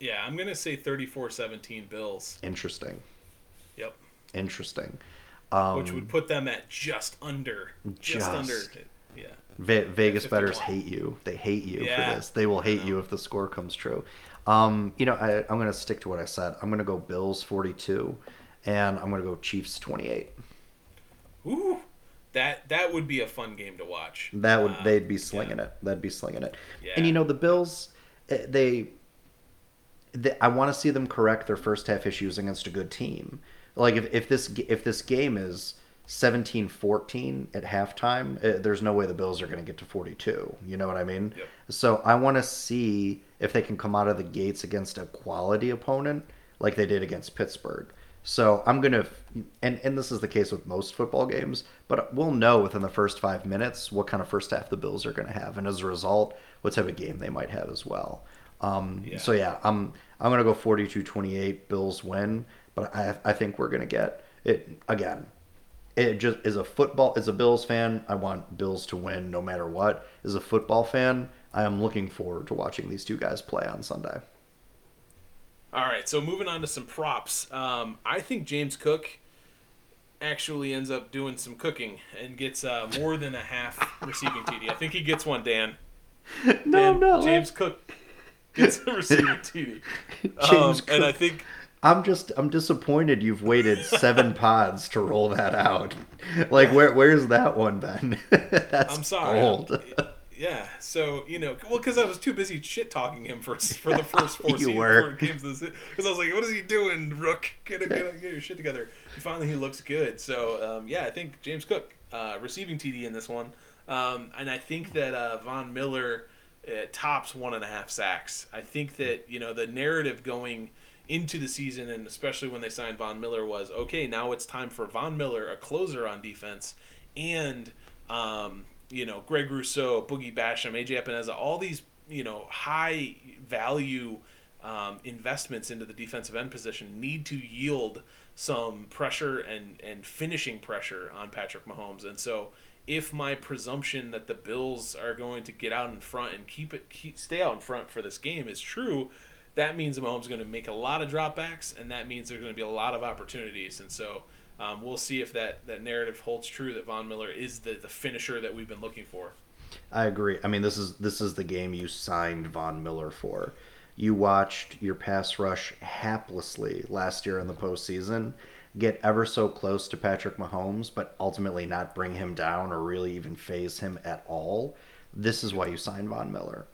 yeah, I'm gonna say 34-17 Bills. Interesting. Yep, Interesting. Um, which would put them at just under, just, Just. under. Yeah, Vegas 51. bettors hate you. They hate you Yeah. for this. They will hate you if the score comes true. Um, you know, I, I'm going to stick to what I said. I'm going to go Bills 42, and I'm going to go Chiefs 28. ooh, that that would be a fun game to watch. That would Uh, they'd be slinging it. They'd be slinging it. Yeah. And you know the Bills, eh, they, they I want to see them correct their first half issues against a good team. Like if, if this if this game is 17-14 at halftime, eh, there's no way the Bills are going to get to 42. You know what I mean? Yep. So I want to see if they can come out of the gates against a quality opponent like they did against Pittsburgh. So I'm gonna, and and this is the case with most football games, but we'll know within the first five minutes what kind of first half the Bills are gonna have, and as a result, what type of game they might have as well. Um, Yeah. So yeah, I'm I'm gonna go 42-28 Bills win, but I I think we're gonna get it again. It just is a football as a Bills fan, I want Bills to win no matter what. As a football fan, I am looking forward to watching these two guys play on Sunday. All right, so moving on to some props. Um, I think James Cook actually ends up doing some cooking and gets uh, more than a half receiving TD. I think he gets one, Dan. No, Dan, no, James Cook gets a receiving TD. Um, James and I think I'm just I'm disappointed you've waited seven pods to roll that out. Like where where's that one Ben? That's I'm sorry. Old. Yeah, so you know, well, because I was too busy shit talking him for for the first four, You were. four games of the Because I was like, "What is he doing, Rook? Get, a, get, a, get your shit together." And finally, he looks good. So um, yeah, I think James Cook uh, receiving TD in this one, um, and I think that uh, Von Miller uh, tops one and a half sacks. I think that you know the narrative going into the season, and especially when they signed Von Miller, was okay. Now it's time for Von Miller, a closer on defense, and um, you know Greg Rousseau, Boogie Basham, AJ Epenesa, all these you know high value um, investments into the defensive end position need to yield some pressure and and finishing pressure on Patrick Mahomes, and so. If my presumption that the Bills are going to get out in front and keep it, keep, stay out in front for this game is true, that means Mahomes is going to make a lot of dropbacks, and that means there's going to be a lot of opportunities. And so um, we'll see if that, that narrative holds true that Von Miller is the, the finisher that we've been looking for. I agree. I mean, this is this is the game you signed Von Miller for. You watched your pass rush haplessly last year in the postseason get ever so close to Patrick Mahomes, but ultimately not bring him down or really even faze him at all. This is why you signed Von Miller.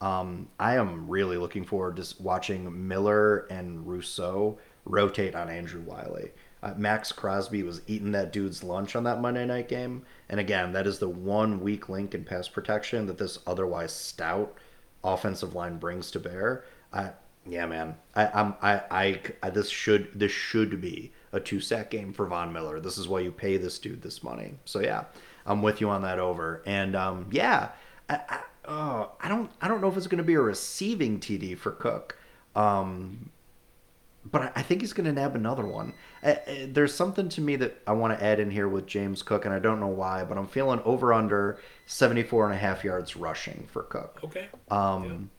Um, I am really looking forward to watching Miller and Rousseau rotate on Andrew Wylie. Uh, Maxx Crosby was eating that dude's lunch on that Monday night game, and again, that is the one weak link in pass protection that this otherwise stout offensive line brings to bear. I, yeah, man, I, I'm, I, I, I, this should, this should be a two sack game for Von Miller. This is why you pay this dude this money. So yeah, I'm with you on that over. And um, yeah, I, I, oh, I don't, I don't know if it's going to be a receiving TD for Cook. Um, but I think he's going to nab another one. Uh, there's something to me that I want to add in here with James Cook, and I don't know why, but I'm feeling over under 74 and a half yards rushing for Cook. Okay. Um,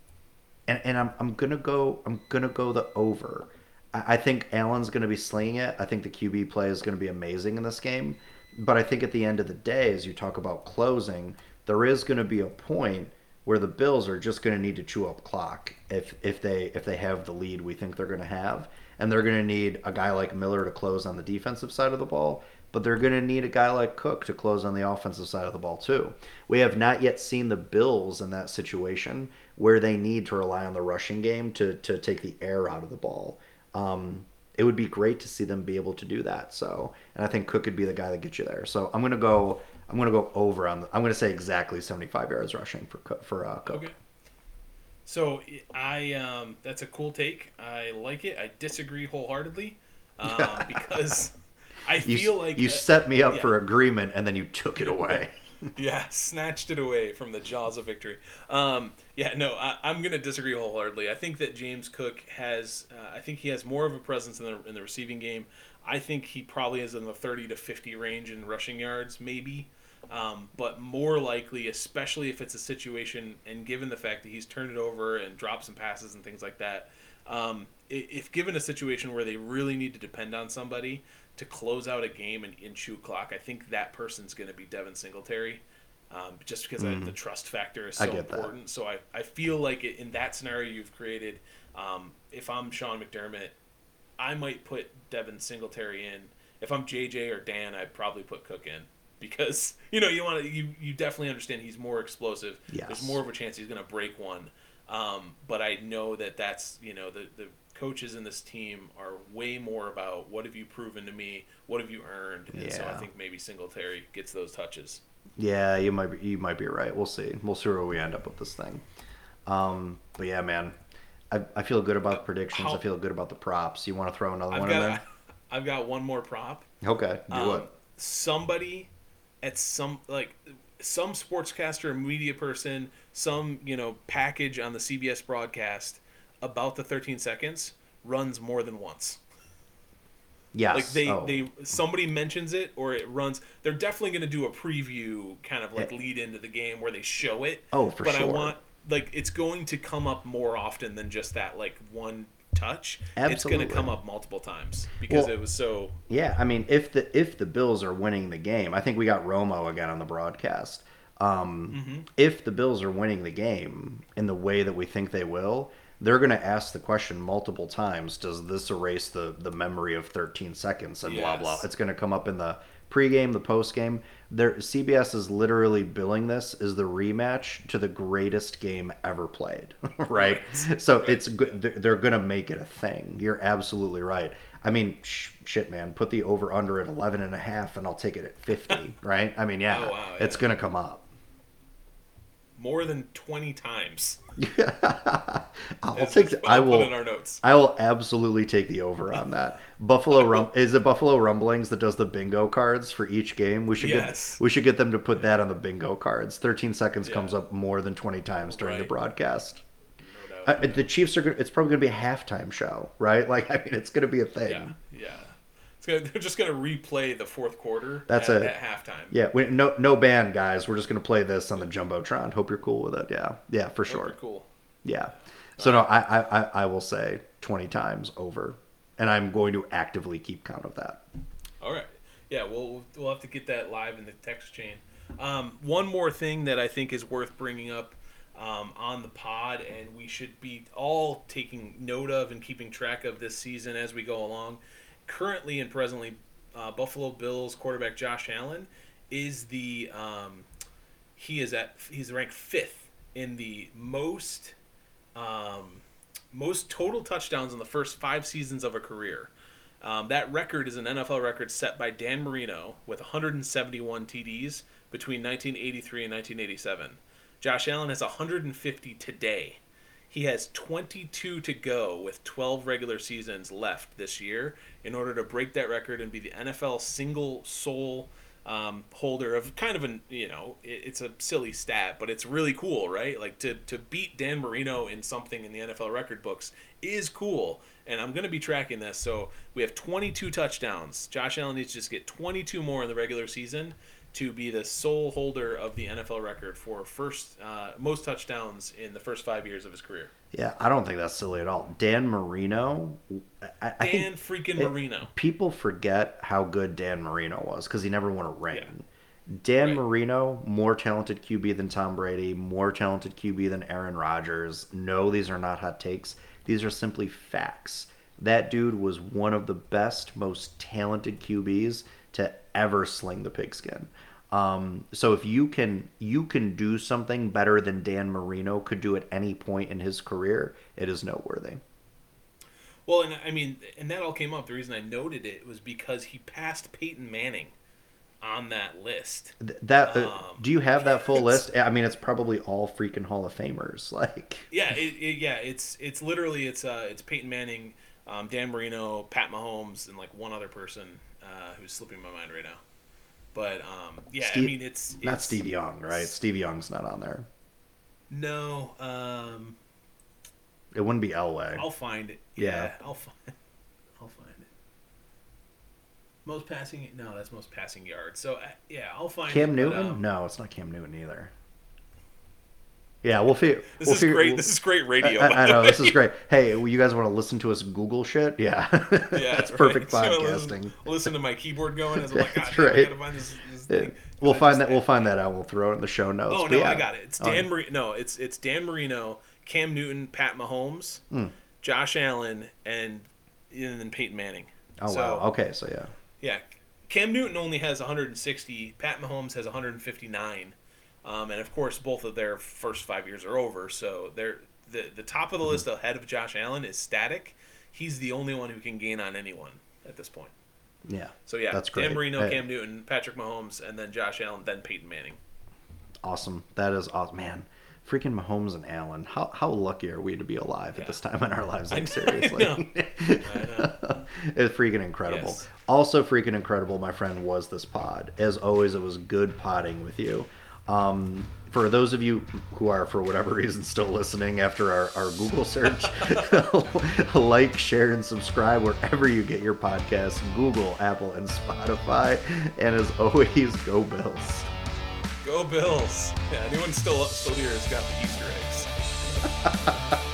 yeah. and, and I'm, I'm gonna go I'm gonna go the over. I, I think Allen's gonna be slinging it. I think the QB play is gonna be amazing in this game. But I think at the end of the day, as you talk about closing, there is gonna be a point where the Bills are just going to need to chew up clock if if they if they have the lead we think they're going to have, and they're going to need a guy like Miller to close on the defensive side of the ball, but they're going to need a guy like Cook to close on the offensive side of the ball too. We have not yet seen the Bills in that situation where they need to rely on the rushing game to to take the air out of the ball. Um, it would be great to see them be able to do that. So, and I think Cook could be the guy that gets you there. So I'm going to go I'm going to go over on. The, I'm going to say exactly 75 yards rushing for for uh, Cook. Okay. So I um, that's a cool take. I like it. I disagree wholeheartedly um, because I you, feel like you uh, set me up yeah. for agreement and then you took it away. yeah, snatched it away from the jaws of victory. Um, yeah, no, I, am going to disagree wholeheartedly. I think that James Cook has, uh, I think he has more of a presence in the in the receiving game. I think he probably is in the 30 to 50 range in rushing yards, maybe. Um, but more likely, especially if it's a situation, and given the fact that he's turned it over and dropped some passes and things like that, um, if given a situation where they really need to depend on somebody to close out a game and, in clock, I think that person's going to be Devin Singletary. Um, just because mm. I, the trust factor is so important. That. So I, I feel like it, in that scenario you've created, um, if I'm Sean McDermott, I might put Devin Singletary in. If I'm JJ or Dan, I'd probably put Cook in because you know you want to you, you definitely understand he's more explosive. Yes. There's more of a chance he's going to break one. Um, but I know that that's you know the the coaches in this team are way more about what have you proven to me, what have you earned, and yeah. so I think maybe Singletary gets those touches. Yeah, you might be, you might be right. We'll see. We'll see where we end up with this thing. Um, but yeah, man, I, I feel good about the predictions. How, I feel good about the props. You want to throw another I've one got, in there? I've got one more prop. Okay, do um, it. Somebody at some like some sportscaster, media person, some you know package on the CBS broadcast about the 13 seconds runs more than once. Yes. Like they oh. they somebody mentions it or it runs. They're definitely going to do a preview kind of like eh. lead into the game where they show it. Oh, for but sure. But I want like it's going to come up more often than just that like one touch, Absolutely. it's going to come up multiple times because well, it was so. Yeah, I mean, if the if the Bills are winning the game, I think we got Romo again on the broadcast. Um, mm-hmm. If the Bills are winning the game in the way that we think they will, they're going to ask the question multiple times: Does this erase the the memory of 13 seconds and yes. blah blah? It's going to come up in the pregame, the postgame. Their CBS is literally billing this as the rematch to the greatest game ever played, right? So it's good. They're, gonna make it a thing. You're absolutely right. I mean, sh- shit, man. Put the over under at 11 and a half, and I'll take it at 50, right? I mean, yeah, Oh, wow, it's gonna come up. More than twenty times. I'll That's take. The, I I'll in our notes. I will absolutely take the over on that. Buffalo Rum is it Buffalo Rumblings that does the bingo cards for each game. We should Yes. get we should get them to put that on the bingo cards. Thirteen seconds Yeah. comes up more than twenty times during the broadcast. No Uh, the Chiefs are. It's probably going to be a halftime show, right? Like I mean, it's going to be a thing. yeah. It's they're just gonna replay the fourth quarter. That's at, it. at halftime. Yeah, we, no no band, guys. We're just going to play this on the jumbotron. Hope you're cool with it. Yeah, yeah, for Super sure. cool. Yeah. So no, I, I I- I will say twenty times over, and I'm going to actively keep count of that. All right. Yeah, we'll we'll have to get that live in the text chain. Um, one more thing that I think is worth bringing up um, on the pod, and we should be all taking note of and keeping track of this season as we go along. Currently and presently, uh, Buffalo Bills quarterback Josh Allen is the um, he is at he's ranked fifth in the most um, most total touchdowns in the first five seasons of a career. Um, that record is an NFL record set by Dan Marino with 171 TDs between 1983 and 1987. Josh Allen has 150 today. He has 22 to go with 12 regular seasons left this year in order to break that record and be the NFL single sole um, holder of kind of an you know it, it's a silly stat, but it's really cool, right? Like to to beat Dan Marino in something in the NFL record books is cool, and I'm going to be tracking this. So we have 22 touchdowns. Josh Allen needs to just get 22 more in the regular season to be the sole holder of the NFL record for first uh, most touchdowns in the first five years of his career. Yeah, I don't think that's silly at all. Dan Marino, I, I Dan freaking it- Marino. people forget how good Dan Marino was because he never won a ring. Dan Right. Marino, more talented QB than Tom Brady, more talented QB than Aaron Rodgers. No, these are not hot takes. These are simply facts. That dude was one of the best, most talented QBs to ever sling the pigskin. Um, so if you can you can do something better than Dan Marino could do at any point in his career, it is noteworthy. Well, and I mean, and that all came up. The reason I noted it was because he passed Peyton Manning on that list. Th- That uh, Um, do you have that full list? I mean, it's probably all freaking Hall of Famers. Like, Yeah, it, it, yeah, it's it's literally it's uh it's Peyton Manning, um, Dan Marino, Pat Mahomes, and like one other person uh, who's slipping my mind right now. But um, yeah, Steve- I mean it's, it's not Steve Young, right? Steve Young's not on there. No, um, It wouldn't be Elway. I'll find it. Yeah. Yeah, I'll find. I'll find it. Most passing? No, that's most passing yards. So uh, yeah, I'll find Cam it, but, Newton? um, no, it's not Cam Newton either. Yeah, we'll figure. This we'll is figure- great. we'll- This is great radio. I, I know this is great. Hey, you guys want to listen to us Google shit? Yeah, Yeah, that's right. perfect So uh, podcasting. Listen, listen to my keyboard going as I'm like, That's right. find this, this thing. We'll find just- that. We'll find that out. We'll throw it in the show notes. Oh no, yeah. I got it. It's Oh, Dan Marino. No, it's it's Dan Marino, Cam Newton, Pat Mahomes, hmm. Josh Allen, and and then Peyton Manning. Oh So, wow. Okay, so yeah. Yeah, Cam Newton only has 160. Pat Mahomes has 159, um, and of course both of their first five years are over. So they're the the top Mm-hmm. of the list ahead of Josh Allen is static. He's the only one who can gain on anyone at this point. Yeah. So yeah, That's great. Dan Marino, Hey. Cam Newton, Patrick Mahomes, and then Josh Allen, then Peyton Manning. Awesome. That is awesome. Man, freaking Mahomes and Allen. How how lucky are we to be alive Yeah. at this time in our lives? Like I seriously. know. I know. it's freaking incredible. Yes. Also freaking incredible, my friend, was this pod. As always, it was good potting with you. Um, for those of you who are, for whatever reason, still listening after our, our Google search, like, share, and subscribe wherever you get your podcasts Google, Apple, and Spotify. And as always, go Bills. Go Bills! Yeah, anyone still still here has got the Easter eggs.